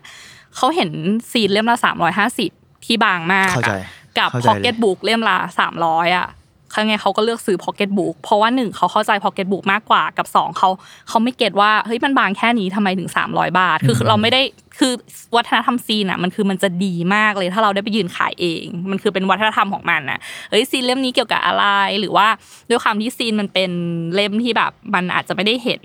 เขาเห็น zine เล่มละสามร้อยห้าสิบที่บางมากเข้าใจอะกับเข้าใจพ็อกเก็ตบุ๊กเล่มละสามร้อยอะ เขาไงเขาก็เลือกซื้อพ็อกเก็ตบุ๊กเพราะว่าหนึ่งเขาเข้าใจพ็อกเก็ตบุ๊กมากกว่ากับสองเขาเขาไม่ get ว่าเฮ้ยมันบางแค่นี้ทำไมถึง 300 บาท คือเราไม่ได้คือวัฒนธรรม zine อะมันคือมันจะดีมากเลยถ้าเราได้ไปยืนขายเอง มันคือเป็นวัฒนธรรมของมันน่ะเฮ้ยซีนเล่มนี้เกี่ยวกับอะไรหรือว่าด้วยความที่ซีนมันเป็นเล่มที่แบบมันอาจจะไม่ได้เห็น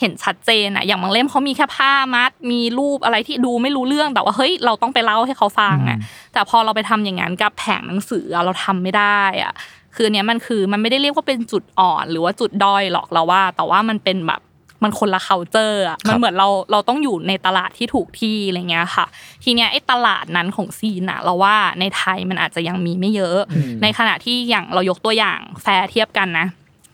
เห็นชัดเจนอะอย่างบางเล่มเขามีแค่ผ้ามัด มีรูปอะไรที่ดูไม่รู้เรื่องแต่ว่าเฮ้ยเราต้องไปเล่าให้เขาฟังอะแต่พอเราไปทำอย่างนั้นกับแผงหนังสืออะเราทำไม่ได้อะ คืออนเนี้ยมันคือมันไม่ได้เรียกว่าเป็นจุดอ่อนหรือว่าจุดด้อยหรอกเราว่า แต่ว่ามันเป็นแบบมันคนละ culture อะมันเหมือนเราเราต้องอยู่ในตลาดที่ถูกที่อะไรเงี้ยค่ะ ทีเนี้ยไอ้ตลาดนั้นของ zine อะเราว่าในไทยมันอาจจะยังมีไม่เยอะ ในขณะที่อย่างเรายกตัวอย่างแฟร์เทียบกันนะ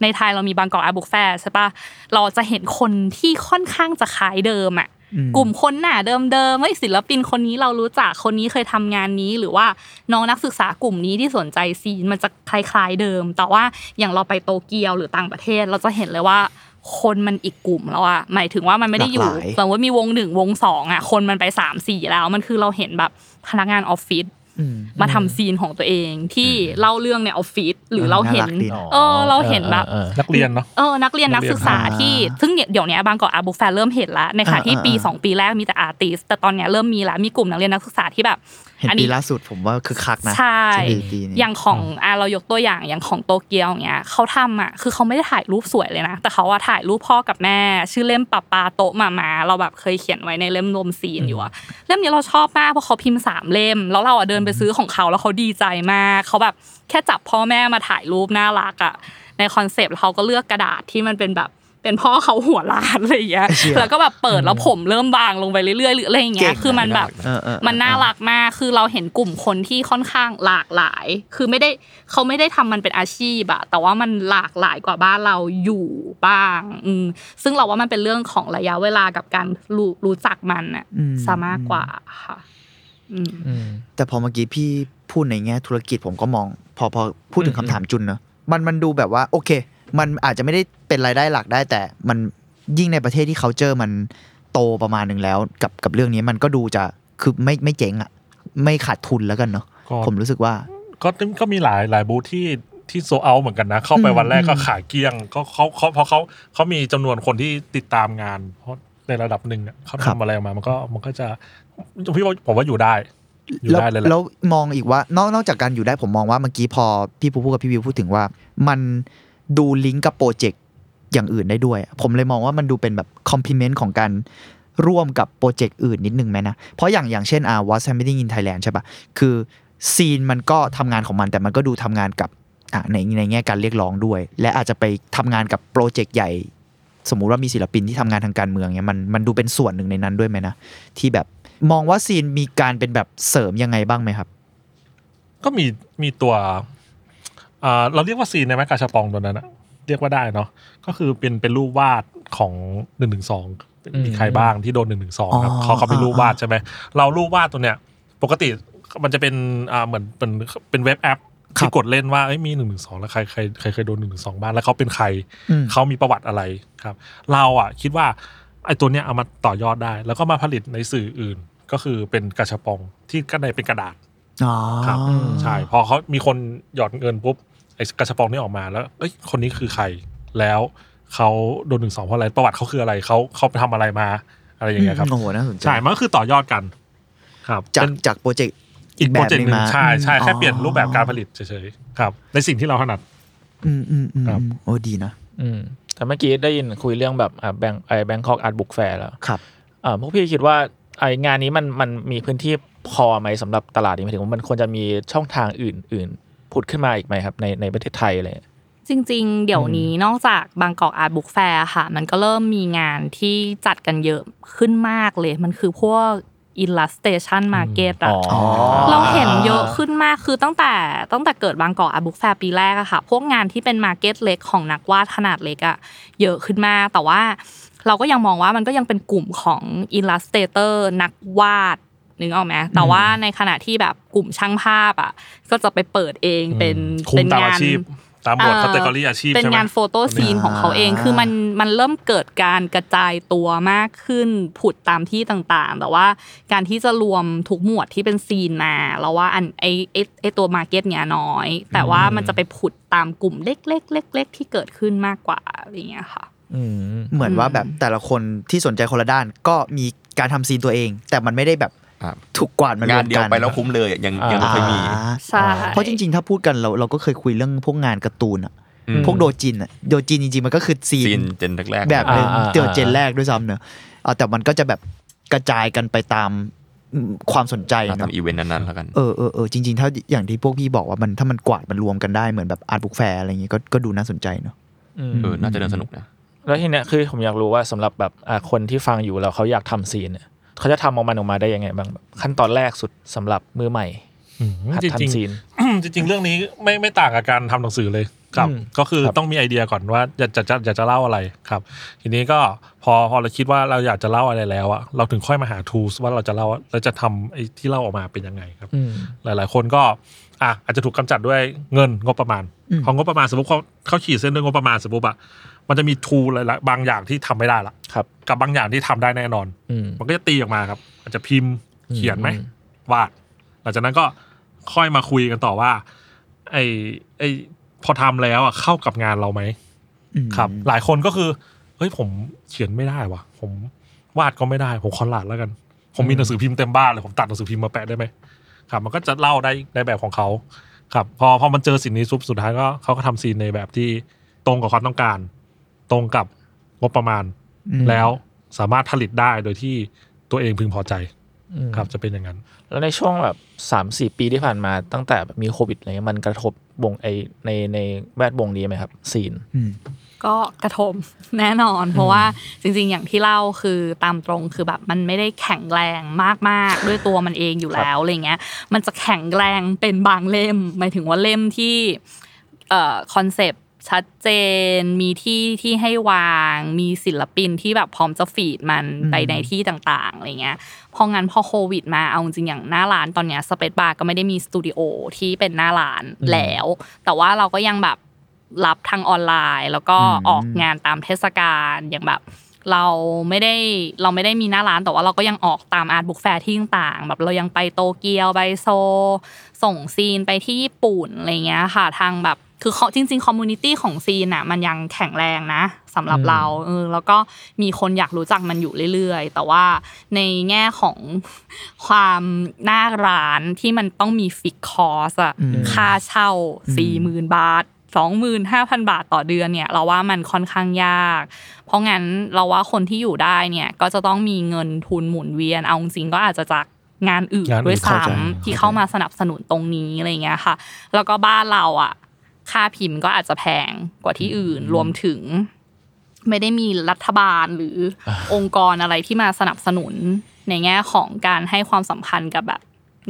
ในไทยเรามี Bangkok Art Book Fair ใช่ปะเราจะเห็นคนที่ค่อนข้างจะคล้ายเดิมอะ กลุ่มคนหน้าเดิมเดิมๆเฮ้ยศิลปินคนนี้เรารู้จักคนนี้เคยทำงานนี้ หรือว่าน้องนักศึกษากลุ่มนี้ที่สนใจ zine มันจะคล้าย ๆเดิม แต่ว่าอย่างเราไปโตเกียวหรือต่างประเทศเราจะเห็นเลยว่าคนมันอีกกลุ่มแล้วอะหมายถึงว่ามันไม่ได้อยู่หลากหลายสมมติว่ามีวงหนึ่งวงสองอะคนมันไปสามสี่แล้วมันคือเราเห็นแบบพนักงานออฟฟิศอื มมาทำ zine ของตัวเองที่เล่าเรื่องในออฟฟิศหรือเราเห็นน่ารักดีนะเออเราเห็นแบบเออเออนักเรียนเนาะเออนักเรียนนันักกเรียนศึกษาที่ ซึ่งเดี๋ยวนี้ Bangkok Art Book Fair เริ่มเห็นแล้วในขณะที่อ่าปีอ่า2ปีแรกมีแต่ artist แต่ตอนเนี้ยเริ่มมีแล้วมีกลุ่มนักเรียนนักศึกษาที่แบบ เห็นอันปีนี้ล่าสุดผมว่าคึกคักนะใช่ปีปีนี้อย่างของอะเรายกตัวอย่างอย่างของโตเกียวอย่างเงี้ยเขาทำอะคือเขาไม่ได้ถ่ายรูปสวยเลยนะ แต่เขาว่าถ่ายรูปพ่อกับแม่ ชื่อเล่ม Papa to Mama เราแบบเคยเขียนไว้ในเล่มรวม zine อยู่อะเล่มนี้เราชอบมากเพราะเขาพิมพ์สามเล่ม แล้วเราอะเดินไปซื้อของเขาแล้วเขาดีใจมากเขาแบบแค่จับพ่อแม่มาถ่ายรูปน่ารักอะในคอนเซปต์เขาก็เลือกกระดาษที่มันเป็นแบบ เป็นพ่อเขาหัวล้านอะไรอย่างเงี้ยเชี่ยแล้วก็แบบเปิดแล้วผมเริ่มบางลงไปเรื่อยๆหรืออะไรอย่างเงี้ยเก่งคือมันแบบเออเออเออมันน่ารักมากคือเราเห็นกลุ่มคนที่ค่อนข้างหลากหลาย คือไม่ได้เขาไม่ได้ทำมันเป็นอาชีพอะแต่ว่ามันหลากหลายกว่าบ้านเราอยู่บ้างอืมซึ่งเราว่ามันเป็นเรื่องของระยะเวลากับการรู้รู้จักมันอะอืมซะมากกว่าค่ะอืมอืมแต่พอเมื่อกี้พี่พูดในแง่ธุรกิจผมก็มอง พอพอพูดถึงอืคำมถามจุนเนอะมันมันดูแบบว่าโอเค มันอาจจะไม่ได้เป็นรายได้หลักได้ แต่มันยิ่งในประเทศที่เขาเจอมันโตประมาณหนึ่งแล้ว กับกับเรื่องนี้มันก็ดูจะคือไม่ไม่เจ๊งอะไม่ขาดทุนแล้วกันเนาะก็ผมรู้สึกว่า ก็ก็มีหลายหลายบูธที่ที่โซเอาเหมือนกันนะ เข้าไปอืมวันแรกก็อืมขายเกลี้ยงก็เขาเขาเพราะเขาเขามีจำนวนคนที่ติดตามงาน เพราะในระดับหนึ่งเนี่ยเขาทำอะไรออกมา มันก็มันก็จะพี่ว่าผมว่าอยู่ได้อยู่แล้วได้เลยแหละแล้วมองอีกว่านอกนอกจากการอยู่ได้ผมมองว่าเมื่อกี้พอพี่ปูพูดกับพี่วิวพูดถึงว่า มัน ดูลิงก์กับโปรเจกต์อย่างอื่นได้ด้วย ผมเลยมองว่ามันดูเป็นแบบคอมพลีเมนต์ของการร่วมกับโปรเจกต์อื่นนิดนึงไหมนะ เพราะอย่างอย่างเช่นอา What's Happening in Thailand ใช่ปะคือซีนมันก็ทำงานของมันแต่มันก็ดูทำงานกับในในแง่การเรียกร้องด้วย และอาจจะไปทำงานกับโปรเจกต์ใหญ่ สมมุติว่ามีศิลปินที่ทำงานทางการเมืองเนี่ยมันมันดูเป็นส่วนหนึ่งในนั้นด้วยไหมนะที่แบบมองว่าซีนมีการเป็นแบบเสริมยังไงบ้างไหมครับ ก็มีมีตัว เราเรียกว่าซีนในแมกกาชาปองตัวนั้นอะเรียกว่าได้เนาะก็คือเป็นเป็นรูปวาดของหนึ่งหนึ่งสองอืมมีใครบ้างที่โดนหนึ่งหนึ่งสองครับอ๋อเขาเขาเป็นรูปวาดใช่ไหมเรารูปวาดตัวเนี้ยปกติมันจะเป็นอ่าเหมือนเป็นเป็นเว็บแอปครับที่กดเล่นว่าเอ้ยมีหนึ่งหนึ่งสองแล้วใครใครใครเคยโดนหนึ่งหนึ่งสองบ้างแล้วเขาเป็นใครอืมเขามีประวัติอะไรครับ เราอะคิดว่าไอ้ตัวเนี้ยเอามาต่อยอดได้ แล้วก็มาผลิตในสื่ออื่นก็คือเป็นกระชับปองที่ก็ในเป็นกระดาษอ๋อครับใช่พอเขามีคนหยอดเงินปุ๊บ ไอ้กระชับปองนี่ออกมาแล้วเอ้ยคนนี้คือใคร แล้วเขาโดนหนึ่งสองเพราะอะไรประวัติเขาคืออะไรเขาเขาไปทำอะไรมา อะไรอย่างเงี้ยครับโอ้โหน่าสนใจใช่มันก็คือต่อยอดกัน ครับจากเป็นจากโปรเจกต์อีกโปรเจกต์หนึ่งแบบหนึ่งมาใช่ใช่อืมแค่เปลี่ยนอ๋อรูปแบบการผลิตเฉยๆครับ ในสิ่งที่เราถนัด อืมอืมอืมครับ โอ้ดีนะ อืมแต่เมื่อกี้ได้ยินคุยเรื่องแบบอ่าแบงไอ Bangkok Art Book Fair แล้วครับอ่าพวกพี่คิดว่าไองานนี้มันมันมีพื้นที่พอไหมสำหรับตลาดนี้หมายถึงว่ามันควรจะมีช่องทางอื่นอื่น ผุดขึ้นมาอีกไหมครับ ในในประเทศไทยอะไรเลยจริง ๆ เดี๋ยวนี้นอกจาก Bangkok Art Book Fair ค่ะ มันก็เริ่มมีงานที่จัดกันเยอะขึ้นมากเลย มันคือพวก illustration market อะอ๋อเราเห็นเยอะขึ้นมากคือตั้งแต่ตั้งแต่เกิด Bangkok Art Book Fair ปีแรกอะค่ะ พวกงานที่เป็น market เล็กของนักวาดขนาดเล็กอะเยอะขึ้นมาก แต่ว่าเราก็ยังมองว่ามันก็ยังเป็นกลุ่มของ illustrator นักวาดนึกออกไหมแต่ว่าในขณะที่แบบ กลุ่มช่างภาพอะก็จะไปเปิดเองเป็นคุมเป็นตามงาอานชีพตามบทเอ่อ category อาชีพเป็นใช่ไหมงาน photo zine ของเขาเองอ่าคือมันมันเริ่มเกิดการกระจายตัวมากขึ้นผุดตามที่ต่างๆ แต่ว่าการที่จะรวมทุกหมวดที่เป็น zine มาเราว่าอันไอไอไอตัว market เนี้ยน้อย แต่ว่ามันจะไปผุดตามกลุ่มเล็กๆเล็กๆที่เกิดขึ้นมากกว่าอะไรอย่างเงี้ยค่ะอืมเหมือนว่าแบบแต่ละคนที่สนใจคนละด้านก็มีการทำ zine ตัวเอง แต่มันไม่ได้แบบครับ ถูกกวาดมารวมงานเดียวกันไปแล้วคุ้มเลยอะยังยังไม่เคยมีอ่าใช่เพราะจริง ๆ ถ้าพูดกันเราเราก็เคยคุยเรื่องพวกงานการ์ตูนอะอืมพวกโดจินอะโดจินจริงๆ มันก็คือ zine gen แรกๆแบบหนึ่งอ่าอ่าเตียว gen แรกด้วยซ้ำเนอะเอาแต่มันก็จะแบบกระจายกันไปตามอืมความสนใจอะเนอะทำอีเวนต์นั้นๆแล้วกันเออเออเออจริงๆ ถ้าอย่างที่พวกพี่บอกว่ามันถ้ามันกวาดมันรวมกันได้เหมือนแบบ art book fair อะไรอย่างงี้ก็ก็ดูน่าสนใจเนอะอืมเออน่าจะเดินสนุกนะแล้วทีเนี้ยคือผมอยากรู้ว่าสำหรับแบบอ่าคนที่ฟังอยู่แล้วเขาอยากทำ zine เนี่ย เขาจะทำออกมันออกมาได้ยังไงบ้างแบบขั้นตอนแรกสุดสำหรับมือใหม่อืมหัดจริงทำซีนๆจริง ๆ เรื่องนี้ไม่ไม่ต่างกับการทำหนังสือเลยครับอืมก็คือครับต้องมีไอเดียก่อนว่าจะจะจะอยากจะเล่าอะไรครับ ทีนี้ก็พอพอเราคิดว่าเราอยากจะเล่าอะไรแล้วอะเราถึงค่อยมาหา tools ว่าเราจะเล่าเราจะทำไอ้ที่เล่าออกมาเป็นยังไงครับอืมหลาย ๆ คนก็อะอาจจะถูกกำจัดด้วยเงินงบประมาณอืมพองบประมาณสมมติเขาเขาขีดเส้นด้วยงบประมาณสมมติอะ มันจะมีทูอะไรละบางอย่างที่ทำไม่ได้ละครับ กับบางอย่างที่ทำได้แน่นอนอืมมันก็จะตีออกมาครับ อาจจะพิมพ์เขียนไหมอืมวาดหลังจากนั้นก็ค่อยมาคุยกันต่อว่า ไอไอพอทำแล้วอะเข้ากับงานเราไหมอืมครับ หลายคนก็คือเฮ้ยผมเขียนไม่ได้วะผมวาดก็ไม่ได้ ผมคอนลาดแล้วกัน ผมมีหนังสือพิมพ์เต็มบ้านเลยผมตัดหนังสือพิมพ์มาแปะได้ไหมครับ มันก็จะเล่าได้ในแบบของเขาครับ พอพอมันเจอสิ่งนี้ซุปสุดท้ายก็เขาก็ทำซีนในแบบที่ตรงกับความต้องการ ตรงกับงบประมาณอืมแล้วสามารถผลิตได้โดยที่ตัวเองพึงพอใจอืมครับจะเป็นอย่างนั้น แล้วในช่วงแบบสามสี่ปีที่ผ่านมาตั้งแต่แบบมีโควิดอะไรเงี้ยมันกระทบวงไอในในแวดวงนี้ไหมครับซีนอืมก็กระทบแน่นอน เพราะว่าจริง ๆ อย่างที่เล่าคือตามตรงคือแบบมันไม่ได้แข็งแรงมากๆ ด้วยตัวมันเองอยู่แล้วอะไรเงี้ย มันจะแข็งแรงเป็นบางเล่ม หมายถึงว่าเล่มที่เอ่อคอนเซปต์ ชัดเจน มีที่ที่ให้วาง มีศิลปินที่แบบพร้อมจะ feed มันไปในที่ต่างๆอะไรเงี้ยพองั้นพอโควิดมาเอาจริงๆอย่างหน้าร้านตอนเนี้ย Spacebar ก็ไม่ได้มีสตูดิโอที่เป็นหน้าร้านแล้ว แต่ว่าเราก็ยังแบบรับทางออนไลน์ แล้วก็อืมออกงานตามเทศกาลอย่างแบบเราไม่ได้เราไม่ได้มีหน้าร้านแต่ว่าเราก็ยังออกตาม art book fair ที่ต่างๆแบบเรายังไปโตเกียวไปโซ ส่ง zine ไปที่ญี่ปุ่นอะไรเงี้ยค่ะ ทางแบบ คือเขาจริงๆ community ของ zine อะมันยังแข็งแรงนะสำหรับอืมเราเออแล้วก็มีคนอยากรู้จักมันอยู่เรื่อยๆ แต่ว่าในแง่ของความหน้าร้านที่มันต้องมี fix cost อะอืมค่าเช่าสี่หมื่นบาทสองหมื่นห้าพันบาทต่อเดือนเนี่ย เราว่ามันค่อนข้างยาก เพราะงั้นเราว่าคนที่อยู่ได้เนี่ย ก็จะต้องมีเงินทุนหมุนเวียน เอาจริงๆก็อาจจะจากงานอื่นงานอื่นด้วยเข้าใจซ้ำที่เข้ามาสนับสนุนตรงนี้อะไรเงี้ยค่ะ แล้วก็บ้านเราอะ ค่าพิมพ์ก็อาจจะแพงกว่าที่อื่น รวมถึง ไม่ได้มีรัฐบาลหรืออองค์กรอะไรที่มาสนับสนุน ในแง่ของการให้ความสำคัญกับแบบ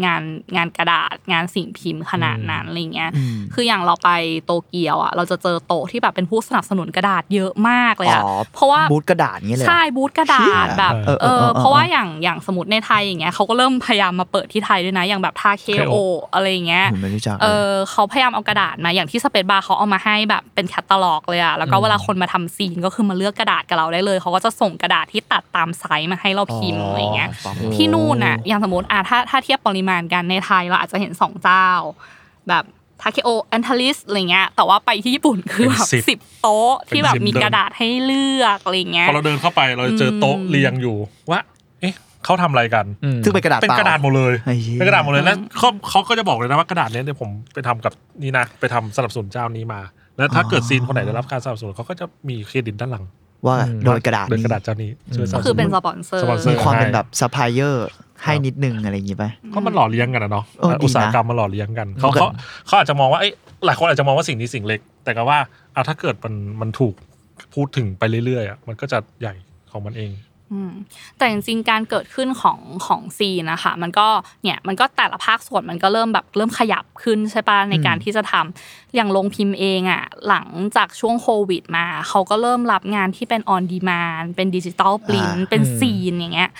งานงานกระดาษงานสิ่งพิมพ์ขนาดนั้นอะไรเงี้ยอืมคืออย่างเราไปโตเกียวอะ เราจะเจอโต๊ะที่แบบเป็นผู้สนับสนุนกระดาษเยอะมากเลยอะอ๋อเพราะว่าบูธกระดาษอย่างเงี้ยเลยเหรอใช่บูธกระดาษแบบเออเอเออเอออเพราะว่าอย่างอย่างสมมติในไทยอย่างเงี้ยเขาก็เริ่มพยายามมาเปิดที่ไทยด้วยนะอย่างแบบทาเคโอ KO อะไรอย่างเงี้ยผมไม่รู้จักเอเลยอเขาพยายามเอากระดาษมาอย่างที่ Spacebar เขาเอามาให้แบบเป็นแคตตาล็อกเลยอะแล้วก็เวลาคนมาทำ zine ก็คือมาเลือกกระดาษกับเราได้เลยเขาก็จะส่งกระดาษที่ตัดตามไซส์มาให้เราพิมพ์อะไรอย่างเงี้ยที่นู่นน่ะอย่างสมมติอะถ้าถ้าเทียบปริมาณกันในไทยเราอาจจะเห็นสองเจ้า แบบ Takeo Antalis อะไรเงี้ยแต่ว่าไปที่ญี่ปุ่นคือแบบเป็น10สิบโต๊ะที่แบบเป็น10มีกระดาษให้เลือกอะไรเงี้ยพอเราเดินเข้าไปเราจะเจอโต๊ะเรียงอยู่ว่าเอ๊ะเขาทำอะไรกันอืมซึ่งเป็นกระดาษเป็นเปล่กระดาษหมดเลยไอ้เหี้ยเป็นกระดาษหมดเลยแล้วเขาเขาก็จะบอกเลยนะว่ากระดาษเนี้ยเดี๋ยวผมไปทำกับนี่นะไปทำสนับสนุนเจ้านี้มา แล้วถ้าเกิด zine คนไหนได้รับการสนับสนุนเขาก็จะมีเครดิตด้านหลังว่าโดยกระดาษโดยนี้กระดาษเจ้านี้ช่วยสนับสนุนคือเป็นสปอนเซอร์สปอนเซอร์มีความเป็นแบบซัพพลายเออร์ ให้นิดนึงอะไรอย่างงี้ป่ะ ก็มันหล่อเลี้ยงกันนะเนาะเออดีนะอุตสาหกรรมมันหล่อเลี้ยงกันเขามันก็เขาเขาอาจจะมองว่าเอ้ยหลายคนอาจจะมองว่าสิ่งนี้สิ่งเล็ก แต่ก็ว่าเอาถ้าเกิดมันมันถูกพูดถึงไปเรื่อยๆอะมันก็จะใหญ่ของมันเอง อืมแต่จริงๆการเกิดขึ้นของของ zine นะคะ มันก็เนี่ยมันก็แต่ละภาคส่วนมันก็เริ่มแบบเริ่มขยับขึ้นใช่ปะในการที่จะทำอย่างโรงพิมพ์เองอะหลังจากช่วงโควิดมา เขาก็เริ่มรับงานที่เป็น on demand เป็น digital print อ่า เป็น zine อย่างเงี้ย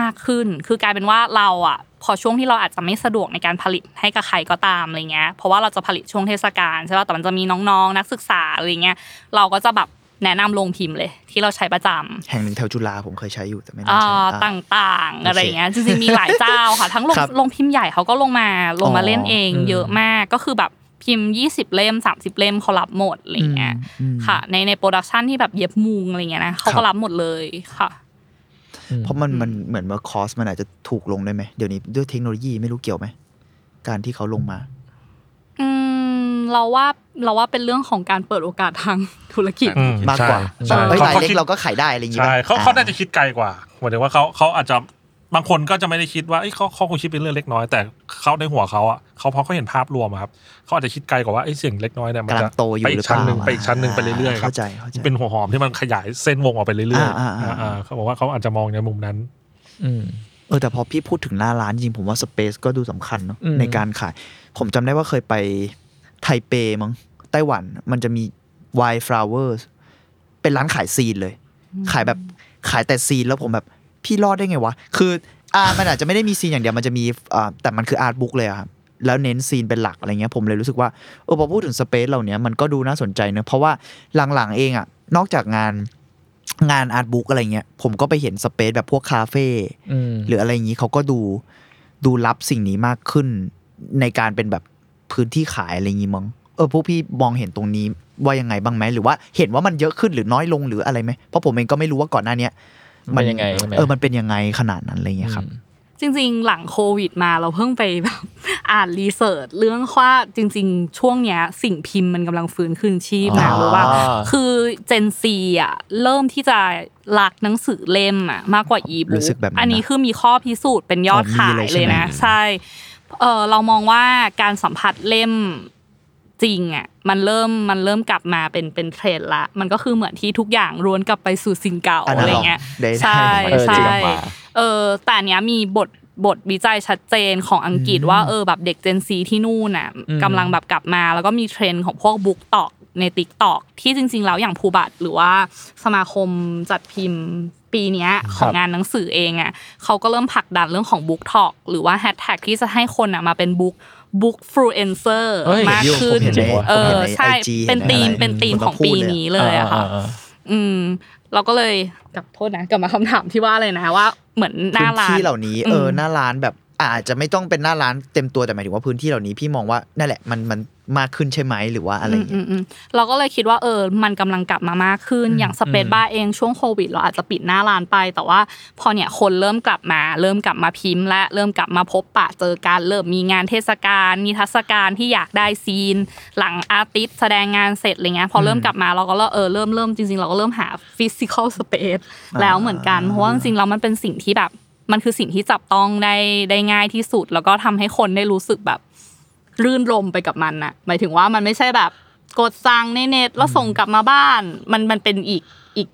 มากขึ้น คือกลายเป็นว่าเราอะพอช่วงที่เราอาจจะไม่สะดวกในการผลิตให้กับใครก็ตามอะไรเงี้ย เพราะว่าเราจะผลิตช่วงเทศกาลใช่ป่ะ แต่มันจะมีน้องๆ นักศึกษาอะไรเงี้ย เราก็จะแบบแนะนำโรงพิมพ์เลย ที่เราใช้ประจำแห่งหนึ่งแถวจุฬาผมเคยใช้อยู่แต่ไม่ได้อ่าใช้อะต่างๆโอเคอะไรเงี้ย จริงๆมีหลายเจ้าค่ะ ทั้งโรงครับโรงพิมพ์ใหญ่เขาก็ลงมาลงมาอ๋อเล่นเองอืมเยอะมาก ก็คือแบบพิมพ์20 เล่ม 30 เล่มเขารับหมดอะไรเงี้ยอืมค่ะ ในใน production ที่แบบเย็บมุงอะไรเงี้ยนะเขาครัก็บรับหมดเลยค่ะ เพราะมันมันเหมือนว่า cost มันอาจจะถูกลงได้ไหมเดี๋ยวนี้ด้วยเทคโนโลยีไม่รู้เกี่ยวไหมการที่เขาลงมา อืมเราว่าเราว่าเป็นเรื่องของการเปิดโอกาสทางธุรกิจอืมมากกว่าใช่เฮ้ยเขารายเขาเล็กคิดเราก็ขายได้อะไรอย่างงี้ใช่ป่ะเขาเขาน่าจะคิดไกลกว่าหมายถึงว่าเขาเขาอาจจะ บางคนก็จะไม่ได้คิดว่าเอ้ยเขาเขาคงคิดเป็นเรื่องเล็กน้อย แต่เขาในหัวเขาอะเขาพอเขาเห็นภาพรวมอะครับเขาอาจจะคิดไกลกว่าว่าไอ้เสิ่งเล็กน้อยเนี่ยมันกำลัจะงโตอยู่ไปหอีรือกเปชั้นล่าหนึ่งไปอีกชั้นหนึ่งไปเรื่อยๆครับเข้าใจเข้าใจเป็นหัวหอมที่มันขยายเส้นวงออกไปเรื่อยๆอ่าอ่าอ่าอ่าเขาบอกว่าเขาอาจจะมองในมุมนั้น อืมเออแต่พอพี่พูดถึงหน้าร้านจริงๆผมว่า space ก็ดูสำคัญเนาะอืมในการขาย ผมจำได้ว่าเคยไปไทเปมั้งไต้หวัน มันจะมี Wild Flowers เป็นร้านขาย zine เลย ขายแบบขายแต่ zine แล้วผมแบบ พี่รอดได้ไงวะ คืออ่ามันอาจจะไม่ได้มี zine อย่างเดียวมันจะมีอ่าแต่มันคือ art book เลยอะครับแล้วเน้น zine เป็นหลักอะไรเงี้ยผมเลยรู้สึกว่าเออพอพูดถึง space เหล่านี้มันก็ดูน่าสนใจเนอะเพราะว่าหลังๆเองอะนอกจากงานงานอาร์ตบุ๊กอะไรเงี้ยผมก็ไปเห็นสเปซแบบพวกคาเฟ่อืมหรืออะไรอย่างนี้เขาก็ดูดูรับสิ่งนี้มากขึ้น ในการเป็นแบบพื้นที่ขายอะไรอย่างนี้มั้งเออพวกพี่มองเห็นตรงนี้ว่ายังไงบ้างไหมหรือว่าเห็นว่ามันเยอะขึ้นหรือน้อยลงหรืออะไรไหมเพราะผมเองก็ไม่รู้ว่าก่อนหน้าเนี้ย มันเป็นยังไงใช่ไหมเออมันเป็นยังไงขนาดนั้นอะไรเงี้ยครับจริงๆ หลังโควิดมาเราเพิ่งไปแบบอ่านรีเสิร์ชเรื่องว่าจริง ๆ ช่วงเนี้ยสิ่งพิมพ์มันกำลังฟื้นคืนชีพนะอ๋อรู้ว่า คือ Gen Z อะเริ่มที่จะรักหนังสือเล่มอะมากกว่าอีบุ๊รู้สึกแบบนั้นนะอันนี้คือมีข้อพิสูจน์เป็นยอดอ๋อมีขายเลยใช่เลยไหมนะ ใช่เออเรามองว่าการสัมผัสเล่มจริงอะ มันเริ่มมันเริ่มกลับมาเป็นเป็นเทรนด์ละ มันก็คือเหมือนที่ทุกอย่างวนกลับไปสู่สิ่งเก่าอันนั้นอะไรเงี้ยได้ได้ใช่เออใช่จริงกลับมาเออแต่อันเนี้ยมีบทบทวิจัยชัดเจนของอังกฤษว่าเออแบบเด็ก Gen Z ที่นู่นน่ะกำลังแบบกลับมา แล้วก็มีเทรนด์ของพวกบุ๊กตอกในติ๊กตอกที่จริง ๆ แล้วอย่างภูบัตหรือว่าสมาคมจัดพิมพ์ปีเนี้ยของงานหนังสือเองอะเขาก็เริ่มผลักดันเรื่องของบุ๊กทอกหรือว่าแฮชแท็กที่จะให้คนอะมาเป็นบุ๊ก บุ๊กฟลูเอนเซอร์เฮ้ยมากขึ้นผมเห็นในเอผมเห็อนในใช่ IG เป็นธีมเห็นอะไรเป็นธีมคนก็ของพูปีดเลยนี้เลยอะค่ะอ่าอืมเราก็เลยกลับโทษนะกลับมาคำถามที่ว่าเลยนะว่า เหมือนหน้าพื้นร้านที่เหล่านี้เออมหน้าร้านแบบ อาจจะไม่ต้องเป็นหน้าร้านเต็มตัวแต่หมายถึงว่าพื้นที่เหล่านี้พี่มองว่านั่นแหละมันมันมากขึ้นใช่ไหมหรือว่าอะไรอย่างเงี้ยอืมอืมเราก็เลยคิดว่าเออมันกำลังกลับมามากขึ้นอย่าง Spacebar เองช่วงโควิด เราอาจจะปิดหน้าร้านไป แต่ว่าพอเนี่ยคนเริ่มกลับมา เริ่มกลับมาพิมพ์ และเริ่มกลับมาพบปะเจอกันเริ่มมีงานเทศกาลมีนิทรรศการที่อยากได้ zine หลัง artist แสดงงานเสร็จอะไรเงี้ยพอเริ่มกลับมาเราก็เออเริ่มเริ่มจริงๆ เราก็เริ่มหา physical spaceแล้วเหมือนกันเพราะว่าจริงๆแล้วมันเป็นสิ่งที่แบบ มันคือสิ่งที่จับต้องได้ได้ง่ายที่สุด แล้วก็ทำให้คนได้รู้สึกแบบรื่นรมไปกับมันน่ะ หมายถึงว่ามันไม่ใช่แบบกดสั่งในเน็ตแล้วส่งกลับมาบ้าน มันมันเป็นอีกอีก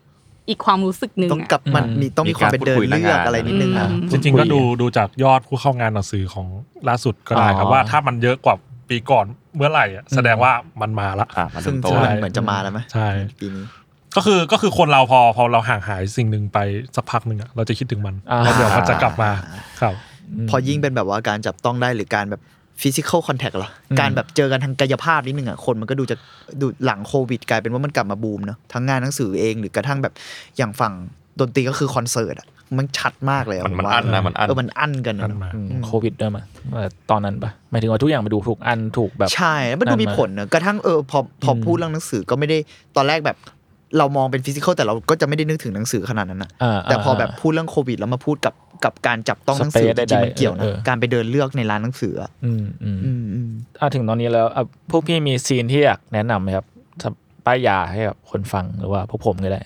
อีกความรู้สึกหนึ่งต้องอะกลับมันอืมมีต้องมีความเป็นเดินเลือกอะไรนิดนึงอะอืมจริงๆก็ดูดูจากยอดผู้เข้างานหนังสือของล่าสุดก็ได้ครับอ๋อว่าถ้ามันเยอะกว่าปีก่อนเมื่อไหร่อะแสดงว่ามันมาละอะมันซึ่งโตซึ่งๆมันแล้วเหมือนจะมาแล้วไหมใช่ปีนี้ ก็คือก็คือคนเราพอพอเราห่างหายสิ่งหนึ่งไปสักพักหนึ่งอะเราจะคิดถึงมันอ่า แล้วเดี๋ยวมันจะกลับมาครับ พอยิ่งเป็นแบบว่าการจับต้องได้หรือการแบบฟิสิก a l คอนแทคเหรออมการแบบเจอกันทางกายภาพนิดนึงอะคนมันก็ดูจะดูหลังโควิดกลายเป็นว่ามันกลับมาบูมเนอะทั้งงานหนังสือเองหรือกระทั่งแบบอย่างฝั่งดนตรีก็คือคอนเสิร์ตอะมันชัดมากเลยอะมันผมว่ามันอั้นนะมันอั้น เออมันอั้นกันอัอะนมาอืมโควิดด้วยมั้ยว่าตอนนั้นปะหมายถึงว่าทุกอย่างมาดูถูกอันถูกแบบ ใช่แล้วมันดูมีผลเนอะกระทั่งเออพอพออมพูดเรื่องหนังสือก็ไม่ได้ตอนแรกแบบ เรามองเป็นฟิสิก a l แต่เราก็จะไม่ได้นึกถึงหนังสือขนาดนั้นนะอ่าแต่พอแบบมาพูดเรื่องโควิด แล้วมาพูดกับกับการจับต้องหนังสือ space จริงๆมันใดๆเกี่ยวนะเออการไปเดินเลือกในร้านหนังสืออะอืมอืมอืมอืมอะถึงตอนนี้แล้วอะพวกพี่มี zine ที่อยากแนะนำไหมครับถ้าป้ายยาให้กับคนฟังหรือว่าพวกผมก็ได้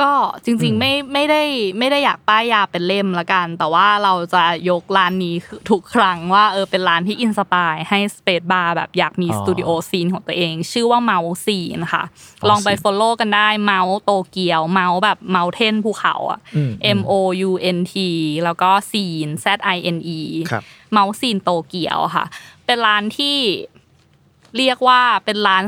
ก็จริงๆไม่ไม่ได้ไม่ได้อยากป้ายยาเป็นเล่มละกัน แต่ว่าเราจะยกร้านนี้ทุกครั้งว่าเออเป็นร้านที่ inspire ให้ Spacebar แบบอยากมีอ๋อสตูดิโอ zine ของตัวเอง ชื่อว่า Mount Zine ค่ะอ๋อลองไป zine follow กันได้ Mount โตเกียว Mount แบบ mountain ภูเขาอะอืม M O U N T แล้วก็ zine Z I N E ครับ Mount Zine โตเกียวค่ะ เป็นร้านที่เรียกว่าเป็นร้าน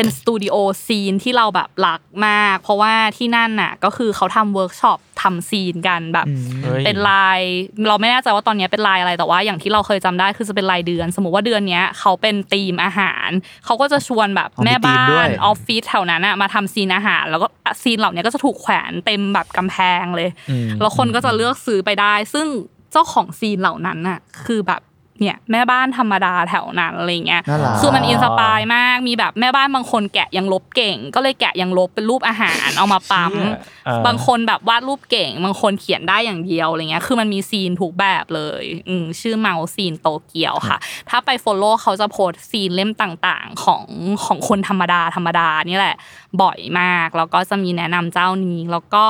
เป็นสตูดิโอ zine ที่เราแบบรักมาก เพราะว่าที่นั่นน่ะก็คือเขาทำเวิร์กช็อปทำ zine กันแบบเฮ้ยเป็นราย เราไม่แน่ใจว่าตอนนี้เป็นรายอะไรแต่ว่าอย่างที่เราเคยจำได้คือจะเป็นรายเดือน สมมติว่าเดือนเนี้ยเขาเป็นธีมอาหาร เขาก็จะชวนแบบอ๋อมีแม่บ้าธีมด้วยออฟฟิศแถวนั้นอะมาทำ zine อาหาร แล้วก็ zine เหล่านี้ก็จะถูกแขวนเต็มแบบกำแพงเลยอืมแล้วคนก็จะเลือกซื้อไปได้ ซึ่งเจ้าของ zine เหล่านั้นน่ะคือแบบ เนี่ยแม่บ้านธรรมดาแถวนั้นอะไรเงี้ยน่ารักคือมัน inspire มาก มีแบบแม่บ้านบางคนแกะยางลบเก่ง ก็เลยแกะยางลบเป็นรูปอาหารเอามาปั๊มเชี่ยอ่าบางคนแบบวาดรูปเก่ง บางคนเขียนได้อย่างเดียวอะไรเงี้ย คือมันมี zine ทุกแบบเลย อืมชื่อ Mount Zine โตเกียวค่ะ ถ้าไป follow เขาจะโพสต์ zine เล่มต่างๆ ของของคนธรรมดาธรรมดานี่แหละบ่อยมาก แล้วก็จะมีแนะนำเจ้านี้ แล้วก็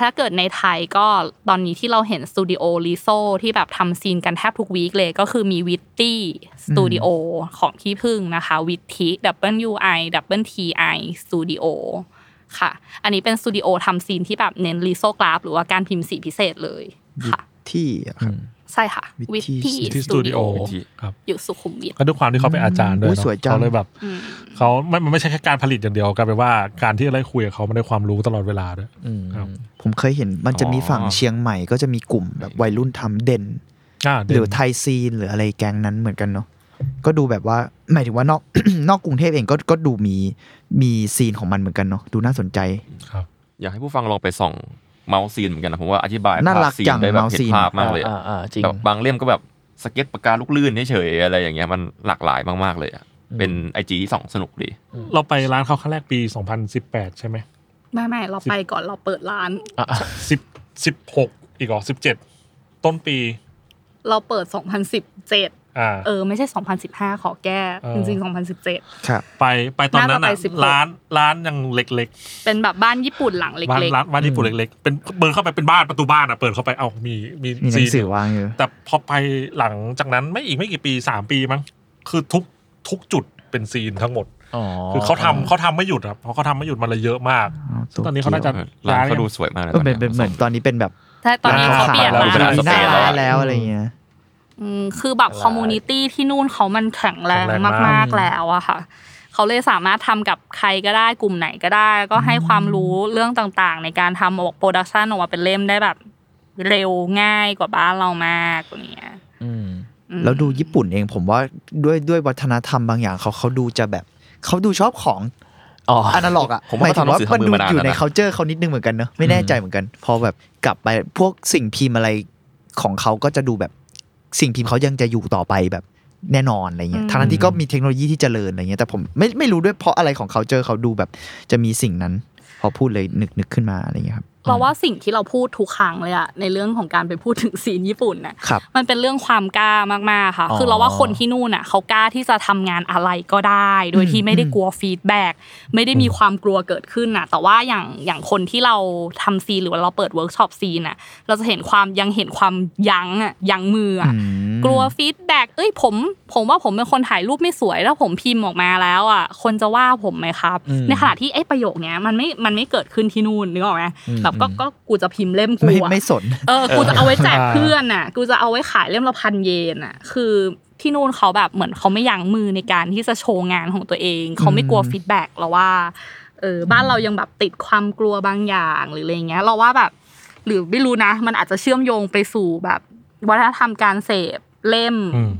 ถ้าเกิดในไทยก็ตอนนี้ที่เราเห็นสตูดิโอ riso ที่แบบทำ zine กันแทบทุก week เลยก็คือมี Witti Studio ของพี่ผึ้งนะคะวิตที W I W T I สตูดิโอค่ะ อันนี้เป็นสตูดิโอทำ zine ที่แบบเน้น risograph หรือว่าการพิมพ์สีพิเศษเลยค่ะ ที่ครับ ใช่ค่ะ Witty วิตตี้ที่สสตูตูดิดิโอโอครับอยู่สุขุมวิทก็ด้วยความที่เขาเป็นอาจารย์ด้วยอุ๊ยเนอะสวยจังเขาเลยแบบอืมเขาไม่มันไม่ใช่แค่การผลิตอย่างเดียวกลายเป็นว่าการที่เราได้คุยกับเขามันได้ความรู้ตลอดเวลาด้วยอืมครับผมเคยเห็นมันจะมีฝั่งอ๋อเชียงใหม่ก็จะมีกลุ่มแบบวัยรุ่นทำเด่นอ่าหเด่นรือไทยซีนหรืออะไรแก๊งนั้นเหมือนกันเนาะก็ดูแบบว่าหมายถึงว่านอกนอกกรุงเทพเองก็ก็ดูมีมีซีนของมันเหมือนกันเนาะดูน่าสนใจครับ อยากให้ผู้ฟังลองไปส่อง เมาส์ซีนเหมือนกันนะผมว่าอธิบายน่าภารัพกซีนจังได้แบบเมาส์เห็ซีนนภาพมากเลยอะอ่าอ่าจริงแบบบางเล่มก็แบบสเก็ตปากกาลูกลื่นเฉยๆอะไรอย่างเงี้ยมันหลากหลายมากๆเลยอะเป็นไอจีที่ส่องสนุกดี เราไปร้านเขาครั้งแรกปี 2018 ใช่ไหมไม่ไม่เราไปก่อนเราเปิดร้านอะสิบสิบหกอีกเหรอสิบเจ็ดต้นปี เราเปิด2017อ่าเออไม่ใช่ 2015 ขอแก้เออจริงๆ 2017ครับไปไปตอนนั้นน่าอะจะไป16ร้านร้านยังเล็กเป็นแบบบ้านญี่ปุ่นหลังๆเล็ร้านกร้านร้านญี่ปุ่นเล็กๆเป็นเปิดเข้าไปเป็นบ้านประตูบ้านอะเปิดเข้าไปเอ้ามีมีมีหนัซีงนสือวางอยู่แต่พอไปหลังจากนั้นไม่อีกไม่กี่ปีสามปีมั้งคือทุกทุกจุดเป็นซีนทั้งหมดอ๋อคือเขาทำเขาทำไม่หยุดครับเพราะเขาทำไม่หยุดมันเลยเยอะมากอ๋อซึ่งตอนนี้เขาน่าจะร้านย้ายเขาดูสวยมากเลยเออเป็นเป็นเหมือนตอนนี้เป็นแบบๆใช่ตอนนี้เขาเปลี่ยนร้ร้านเป็นร้านมีหน้าสเปซแล้วร้านอะแล้วอะไรเงี้ยอืม คือแบบ community ที่นู่นเขามันแข็งแรงแข็งแรงมากมากๆแล้วอะค่ะ เขาเลยสามารถทำกับใครก็ได้กลุ่มไหนก็ได้ ก็ให้ความรู้เรื่องต่างๆ ในการทำออก production ออกมาเป็นเล่มได้แบบเร็วง่ายกว่าบ้านเรามากอย่างเงี้ยอืมอืมแล้วดูญี่ปุ่นเองผมว่าด้วยด้วยวัฒนธรรมบางอย่างเขาเขาดูจะแบบเขาดูชอบของอ๋ออนาล็อกอะผมว่าหมายถึงว่าเขาทำหนังสือมันทำมือมานานดูอยู่ในแล้วนะ culture เขานิดนึงเหมือนกันเนอะไม่แน่ใจเหมือนกัน พอแบบกลับไปพวกสิ่งพิมพ์อะไรของเขาก็จะดูแบบ สิ่งพิมพ์เขายังจะอยู่ต่อไปแบบแน่นอนอะไรเงี้ยอืมทั้งนั้นที่ก็มีเทคโนโลยีที่เจริญอะไรเงี้ยแต่ผมไม่ไม่รู้ด้วยเพราะอะไรของ culture เขาดูแบบจะมีสิ่งนั้น พอพูดเลยนึกนึกขึ้นมาอะไรเงี้ยครับ เราว่าสิ่งที่เราพูดทุกครั้งเลยอะในเรื่องของการไปพูดถึง zine ญี่ปุ่นน่ะครับมันเป็นเรื่องความกล้ามากๆค่ะอ๋อคือเราว่าคนที่นู่นน่ะเขากล้าที่จะทำงานอะไรก็ได้ โดยที่ไม่ได้กลัว feedbackไม่ได้มีความกลัวเกิดขึ้นน่ะ แต่ว่าอย่างอย่างคนที่เราทำ zine หรือว่าเราเปิดเวิร์กช็อป zine น่ะเราจะเห็นความยังเห็นความยั้งอะยั้งมืออะอืมกลัว feedback เอ้ยผม ผมว่าผมเป็นคนถ่ายรูปไม่สวยแล้วผมพิมพ์ออกมาแล้วอะคนจะว่าผมไหมครับอืมในขณะที่ไอ้ประโยคเนี้ยมันไม่มันไม่เกิดขึ้นที่นู่นนึกออกไหมอืมแบบก็ก็กูจะพิมพ์เล่มกูไม่อะไม่สนเออกูจะเอาไว้แจกอ่าเพื่อนน่ะ กูจะเอาไว้ขายเล่มละพันเยนน่ะ คือที่นู่นเขาแบบเหมือนเขาไม่ยั้งมือในการที่จะโชว์งานของตัวเอง เขาไม่กลัวฟีดแบ็กเราว่าเออบ้านเรายังแบบติดความกลัวบางอย่างหรืออะไรเงี้ย เราว่าแบบ หรือไม่รู้นะ มันอาจจะเชื่อมโยงไปสู่แบบวัฒนธรรมการเสพเล่มอืม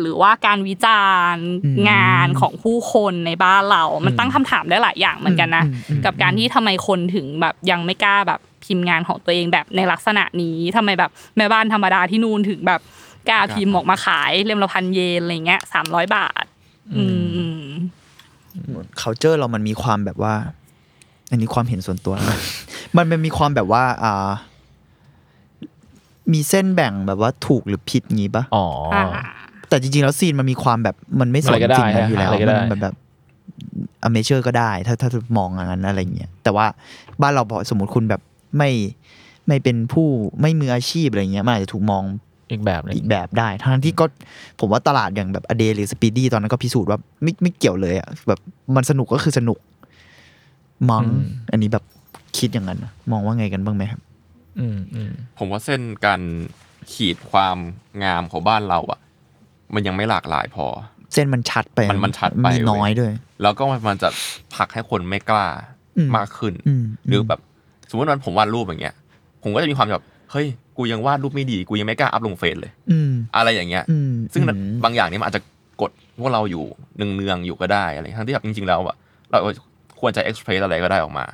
หรือว่าการวิจารณ์อืมงานของผู้คนในบ้านเรา มันตั้งคำถามได้หลายอย่างเหมือนกันนะอืมอืมกับการที่ทำไมคนถึงแบบยังไม่กล้าแบบพิมพ์งานของตัวเองแบบในลักษณะนี้ทำไมแบบแม่บ้านธรรมดาที่นู่นถึงแบบกล้าพิมพ์ออกมาขายเล่มละพันเยนอะไรเงี้ยสามร้อยบาท อืม culture เรามันมีความแบบว่า อันนี้ความเห็นส่วนตัวนะมันมันมีความแบบว่า อ่า มีเส้นแบ่งแบบว่าถูกหรือผิดงี้ปะอ๋อ แต่จริงๆแล้ว zine มันมีความแบบมันไม่สนอะไรก็ได้สิ่งนั้นอยู่แล้วอะไรก็ได้มันแบบแบบ amateur ก็ได้ ถ้าถ้ามองอย่างนั้นอะไรเงี้ยแต่ว่าบ้านเราพอสมมติคุณแบบไม่ไม่เป็นผู้ไม่มืออาชีพอะไรเงี้ยมันอาจจะถูกมองอีกแบบหนึ่งอีกแบบได้ ทั้งที่ก็ผมว่าตลาดอย่างแบบอเดหรือสปีดี้ตอนนั้นก็พิสูจน์ว่าไม่ไม่เกี่ยวเลยอะแบบมันสนุกก็คือสนุกมั้งอันนี้แบบคิดอย่างนั้นนะมองว่าไงกันบ้างไหมครับอืมอืมผมว่าเส้นการขีดความงามของบ้านเราอะ มันยังไม่หลากหลายพอ เส้นมันชัดไปมันมันชัดไปมีน้อยด้วย แล้วก็มันจะผลักให้คนไม่กล้าอืมมากขึ้นอืมหรือแบบ สมมติวันผมวาดรูปอย่างเงี้ย ผมก็จะมีความแบบเฮ้ยกูยังวาดรูปไม่ดี กูยังไม่กล้าอัพลงเฟซเลยอืมอะไรอย่างเงี้ยอืมซึ่งอืมบางอย่างนี้มันอาจจะกดพวกเราอยู่เนืองๆอยู่ก็ได้อะไรทั้งที่แบบจริง ๆ แล้วอะเราควรจะ express อะไรก็ได้ออกมา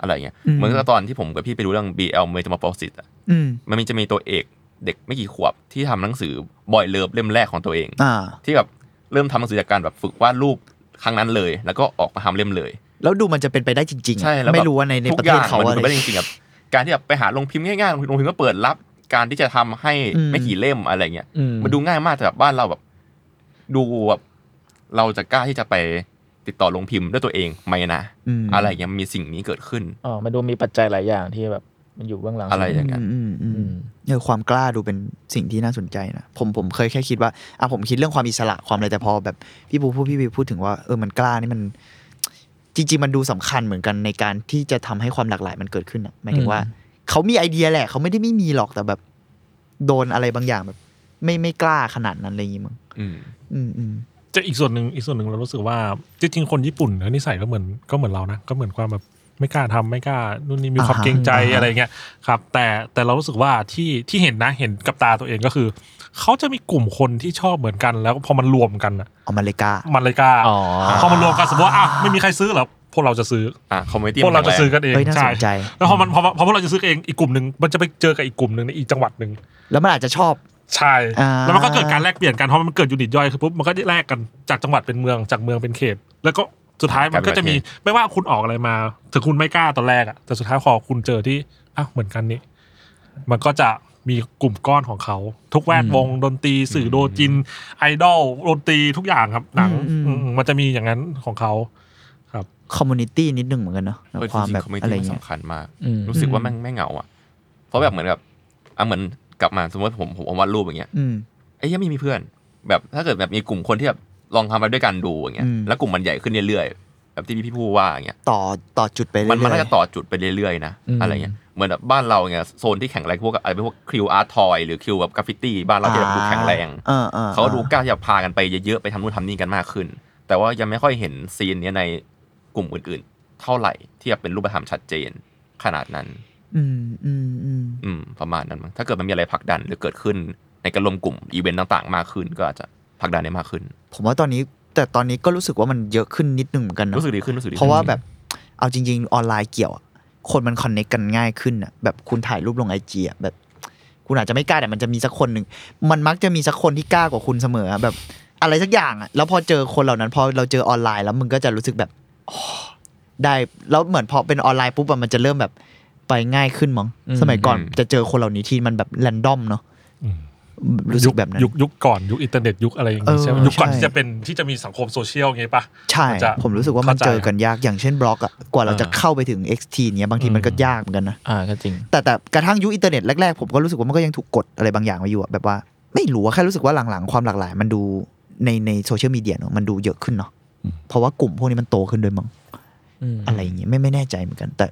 อะไรเงี้ยเหมือนกับตอนที่ผมกับพี่ไปดูเรื่อง BL Metamorphosis อะอืมมันมีจะมีตัวเอก เด็กไม่กี่ขวบที่ทำหนังสือบอยเลิฟเล่มแรกของตัวเองอ่าที่แบบเริ่มทำหนังสือจากการแบบฝึกวาดรูปครั้งนั้นเลย แล้วก็ออกมาทำเล่มเลย แล้วดูมันจะเป็นไปได้จริงๆอะใช่แล้วแบบไม่รู้ว่าในในทุกประเทศเขาอย่งมันอะไรดูไม่ได้จริงๆแบบการที่แบบไปหาลงพิมพ์ง่ายๆลงพิมพ์ลงพิมพ์ก็เปิดรับการที่จะทำให้อืมไม่กี่เล่มอะไรเงี้ยอืมมันดูง่ายมากแต่แบบบ้านเราแบบ ดูแบบเราจะกล้าที่จะไปติดต่อลงพิมพ์ด้วยตัวเองไหมนะอืมอะไรเงี้ยมันมีสิ่งนี้เกิดขึ้นอ๋อมันดูมีปัจจัยหลายอย่างที่แบบ มันอยู่เบื้องหลังอะไรอย่างเงี้ยอืมอืมอือืมมเออความกล้าดูเป็นสิ่งที่น่าสนใจนะผมผมเคยแค่คิดว่าอะผมคิดเรื่องความอิสระความอะไรแต่พอแบบพี่ปูพูดพี่วิวพูดถึงว่าเออมันกล้านี่มัน จริง ๆ มันดูสำคัญเหมือนกันในการที่จะทำให้ความหลากหลายมันเกิดขึ้นอะหมายถึงว่าอืมเขามีไอเดียแหละเขาไม่ได้ไม่มีหรอกแต่แบบ โดนอะไรบางอย่างแบบ ไม่ไม่กล้าขนาดนั้นอะไรอย่างงี้มั้งอืมอืมอืมจะอีกส่วนหนึ่งอีกส่วนหนึ่งเรารู้สึกว่าจริงๆคนญี่ปุ่นเนี่ยนิสัยก็เหมือนก็เหมือนเรานะก็เหมือนความแบบ ไม่กล้าทำไม่กล้านู่นนี่มีความอ่าฮะเกรงใจอ่าฮะอะไรเงี้ยครับ แต่แต่เรารู้สึกว่าที่ที่เห็นนะเห็นกับตาตัวเองก็คือเขาจะมีกลุ่มคนที่ชอบเหมือนกันแล้วพอมันรวมกันอะเอามาเลยกล้ามันเลยกล้าอ๋อพอมันรวมกันสมมติว่าอะไม่มีใครซื้อเหรอพวกเราจะซื้ออะคอมมิตี้พวกเราจะซื้อกันเองเฮ้ยน่าสนใจแล้วพอมันพอพอพวกเราจะซื้อกันเองอีกกลุ่มหนึ่งมันจะไปเจอกับอีกกลุ่มหนึ่งในอีกจังหวัดหนึ่งแล้วมันอาจจะชอบใช่อ่าแล้วมันก็เกิดการแลกเปลี่ยนกันเพราะมันเกิดยูนิตย่อยคือปุ๊บมันก็แลกกันจากจังหวัดเป็นเมืองจากเมืองเป็นเขต แล้วก็ สุดท้ายมันก็จะมีไม่ว่าคุณออกอะไรมาถึงคุณไม่กล้าตอนแรกอะแต่สุดท้ายพอคุณเจอที่อ้าวเหมือนกันนี่มันก็จะมีกลุ่มก้อนของเขา ทุกแวดวงดนตรีสื่อโดจิน ไอดอลดนตรีทุกอย่างครับ หนังอืมอืมอืมมันจะมีอย่างนั้นของเขาครับ community นิดนึงเหมือนกันเนาะเออความจริงแบบๆ community อะไรเงี้ยมันสำคัญมากอืมรู้สึกว่าแม่งไม่เหงาอะ เพราะแบบเหมือนแบบอะเหมือนกลับมาสมมติผมผมผมวาดรูปอย่างเงี้ยอืมไอ้ยังไม่มีเพื่อน แบบถ้าเกิดแบบมีกลุ่มคนที่แบบ ลองทำไปด้วยกันดูอย่างเงี้ยอืมแล้วกลุ่มมันใหญ่ขึ้นเรื่อยๆ แบบที่พี่พูดว่าอย่างเงี้ย ต่อต่อจุดไปเรื่มัอนยมันน่าจะต่อจุดไปเรื่อยๆนะอืมอะไรเงี้ย เหมือนแบบบ้านเราเงี้ยโซนที่แข็งแรงพวกอะไรพวกคิว art toy หรือคิวแบบกราฟฟิตี้บ้านเราที่แบบดูแข็งแรงอ่าอ่าเขาดูกล้าที่จะพากันไปเยอะๆไปทำนู่นทำนี่กันมากขึ้น แต่ว่ายังไม่ค่อยเห็น scene เนี้ยในกลุ่มอื่นๆ เท่าไหร่ที่แบบเป็นรูปธรรมชัดเจนขนาดนั้น อืมอืมอืมอืมประมาณนั้นมั้งถ้าเกิดมันมีอะไรผลักดันหรือเกิดขึ้นในการรวมกลุ่มอีเวนต์ต่าง ๆ มากขึ้นก็อาจจะ ผลักดันได้มากขึ้น ผมว่าตอนนี้แต่ตอนนี้ก็รู้สึกว่ามันเยอะขึ้นนิดนึงเหมือนกันนะรู้สึกดีขึ้นรู้สึกดีเพราะว่าแบบเอาจริง ๆ ออนไลน์เกี่ยวอะคนมัน connect กันง่ายขึ้นอะแบบคุณถ่ายรูปลง IG อะแบบ คุณอาจจะไม่กล้าแต่มันจะมีสักคนหนึ่งมันมักจะมีสักคนที่กล้ากว่าคุณเสมออะแบบอะไรสักอย่างอะแล้วพอเจอคนเหล่านั้นพอเราเจอออนไลน์แล้วมึงก็จะรู้สึกแบบอ๋อได้แล้วเหมือนพอเป็นออนไลน์ปุ๊บอะมันจะเริ่มแบบไปง่ายขึ้นมั้งอืมสมัยก่อนอืมจะเจอคนเหล่านี้ที่มันแบบ random เนาะอืม รู้สึกแบบนั้นยุคยุคก่อนยุคอินเทอร์เน็ตยุคอะไรอย่างเงี้ยเออใช่ไหมยุคก่อนใช่ที่จะเป็นที่จะมีสังคมโซเชียลไงปะใช่จะผมรู้สึกว่ามันเข้าใจเจอกันยากอย่างเช่นบล็อกอะกว่าเราจะอ่าเข้าไปถึง XT เนี้ยบางทีมันก็อืมยากเหมือนกันนะอ่าก็จริง แต่แต่กระทั่งยุคอินเทอร์เน็ตแรกๆผมก็รู้สึกว่ามันก็ยังถูกกดอะไรบางอย่างไว้อยู่อะแบบว่าไม่รู้อะแค่รู้สึกว่าหลังๆ ความหลากหลาย มันดูในในโซเชียลมีเดียเนาะมันดูเยอะขึ้นเนาะเพราะว่ากลุ่มพวกนี้มันโตขึ้นด้วยมั้งอืมอะไรอย่างเงี้ยไม่ไม่แน่ใจเหมือนกัน แต่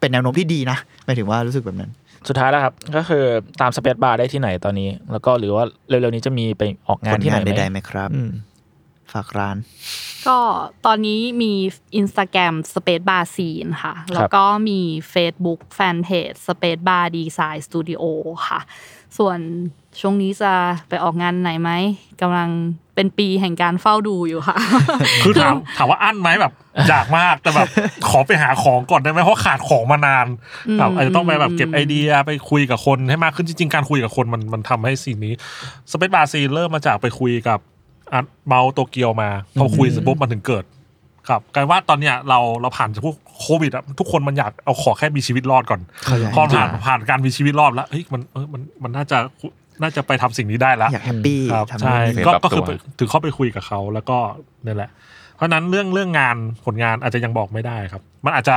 เป็นแนวโน้มที่ดีนะหมายถึงว่ารู้สึกแบบนั้น สุดท้ายแล้วครับ ก็คือตามสเปซบาร์ได้ที่ไหนตอนนี้ แล้วก็หรือว่าเร็วๆนี้จะมีไปออกงาผนลที่ไหงานนไหมใดๆไหมครับอืมฝากร้าน ก็ตอนนี้มี Instagram Space Bar Scene ค่ะ แล้วก็มี Facebook Fanpage Space Bar Design Studio ค่ะ ส่วน ช่วงนี้จะไปออกงานไหนไหมกำลังเป็นปีแห่งการเฝ้าดูอยู่ค่ะ คือถามถามว่าอั้นไหมแบบอยากมากแต่แบบขอไปหาของก่อนได้ไหมเพราะขาดของมานานแบบอาจจะต้องไปแบบเก็บไอเดียไปคุยกับคนให้มากขึ้นจริงๆ การคุยกับคนมันมันทำให้สิ่งนี้สเปซบาซีเริ่มมาจากไปคุยกับอันเมาโตเกียวมาพอคุยเสร็จปุ๊บมันถึงเกิดครับกลายว่าตอนเนี้ยเราเราผ่านจากพวกโควิดอะทุกคนมันอยากเอาขอแค่มีชีวิตรอดก่อนเข้าใจพอผ่านผ่านการมีชีวิตรอดแล้วเฮ้ยมันเออมันมันน่าจะ น่าจะไปทำสิ่งนี้ได้แล้วอยากแฮปปี้ครับทำใช่นู่นนี่ก็ปรับก็คือตัวถึงเข้าไปคุยกับเขาแล้วก็นั่นแหละ เพราะฉะนั้นเรื่องเรื่องงานผลงานอาจจะยังบอกไม่ได้ครับ มันอาจจะ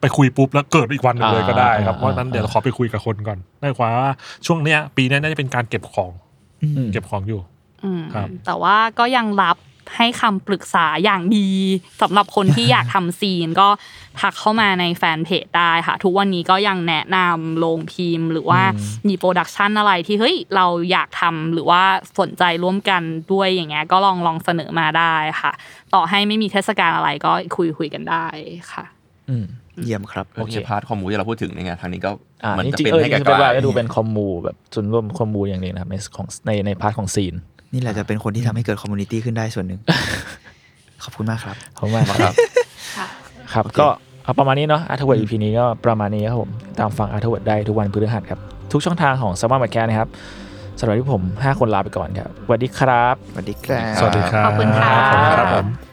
ไปคุยปุ๊บแล้วเกิดอีกวันหนึ่งเลยก็ได้ครับอ่าเพราะฉะนั้นเดี๋ยวขอไปคุยกับคนก่อนได้ความว่าช่วงเนี้ย ปีเนี้ยน่าจะเป็นการเก็บของอืมเก็บของอยู่อืมครับแต่ว่าก็ยังรับ ให้คำปรึกษาอย่างดีสำหรับคนที่อยากทำซีนก็ทักเข้ามาในแฟนเพจได้ค่ะ ทุกวันนี้ก็ยังแนะนำลงพิมพ์ หรือว่ามีโปรดักชันอะไรที่เฮ้ยเราอยากทำหรือว่าสนใจร่วมกันด้วยอย่างเงี้ยก็ลองลองเสนอมาได้ค่ะ ต่อให้ไม่มีเทศกาลอะไรก็คุยคุยกันได้ค่ะอืมเยี่ยมครับโอเคพาร์ทคอมมูที่เราพูดถึงในงานครั้งนี้ก็อ่ามันจจะริงเป็นๆเออให้จไกริงๆสเปซบาร์ลก็ดูเป็นคอมมูแบบส่วนย์ร่วมคอมมูอย่างหนึงนะครับในของในในพาร์ทของซีน นี่แหละจะเป็นคนที่ทำให้เกิดคอมมูนิตี้ขึ้นได้ส่วนหนึ่ง ขอบคุณมากครับ ขอบคุณมากครับค่ะครับ ก็เอาประมาณนี้เนาะอาร์ทเวิร์ด EP นี้ก็ประมาณนี้ครับผม ตามฟังอาร์ทเวิร์ดได้ทุกวันพฤหัสครับ ทุกช่องทางของสมาร์ทแคร์นะครับสำหรับที่ผม 5 คนลาไปก่อนครับสวัสดีครับสวัสดีครับ สวัสดีครับ ขอบคุณค่ะขอบคุณครับผม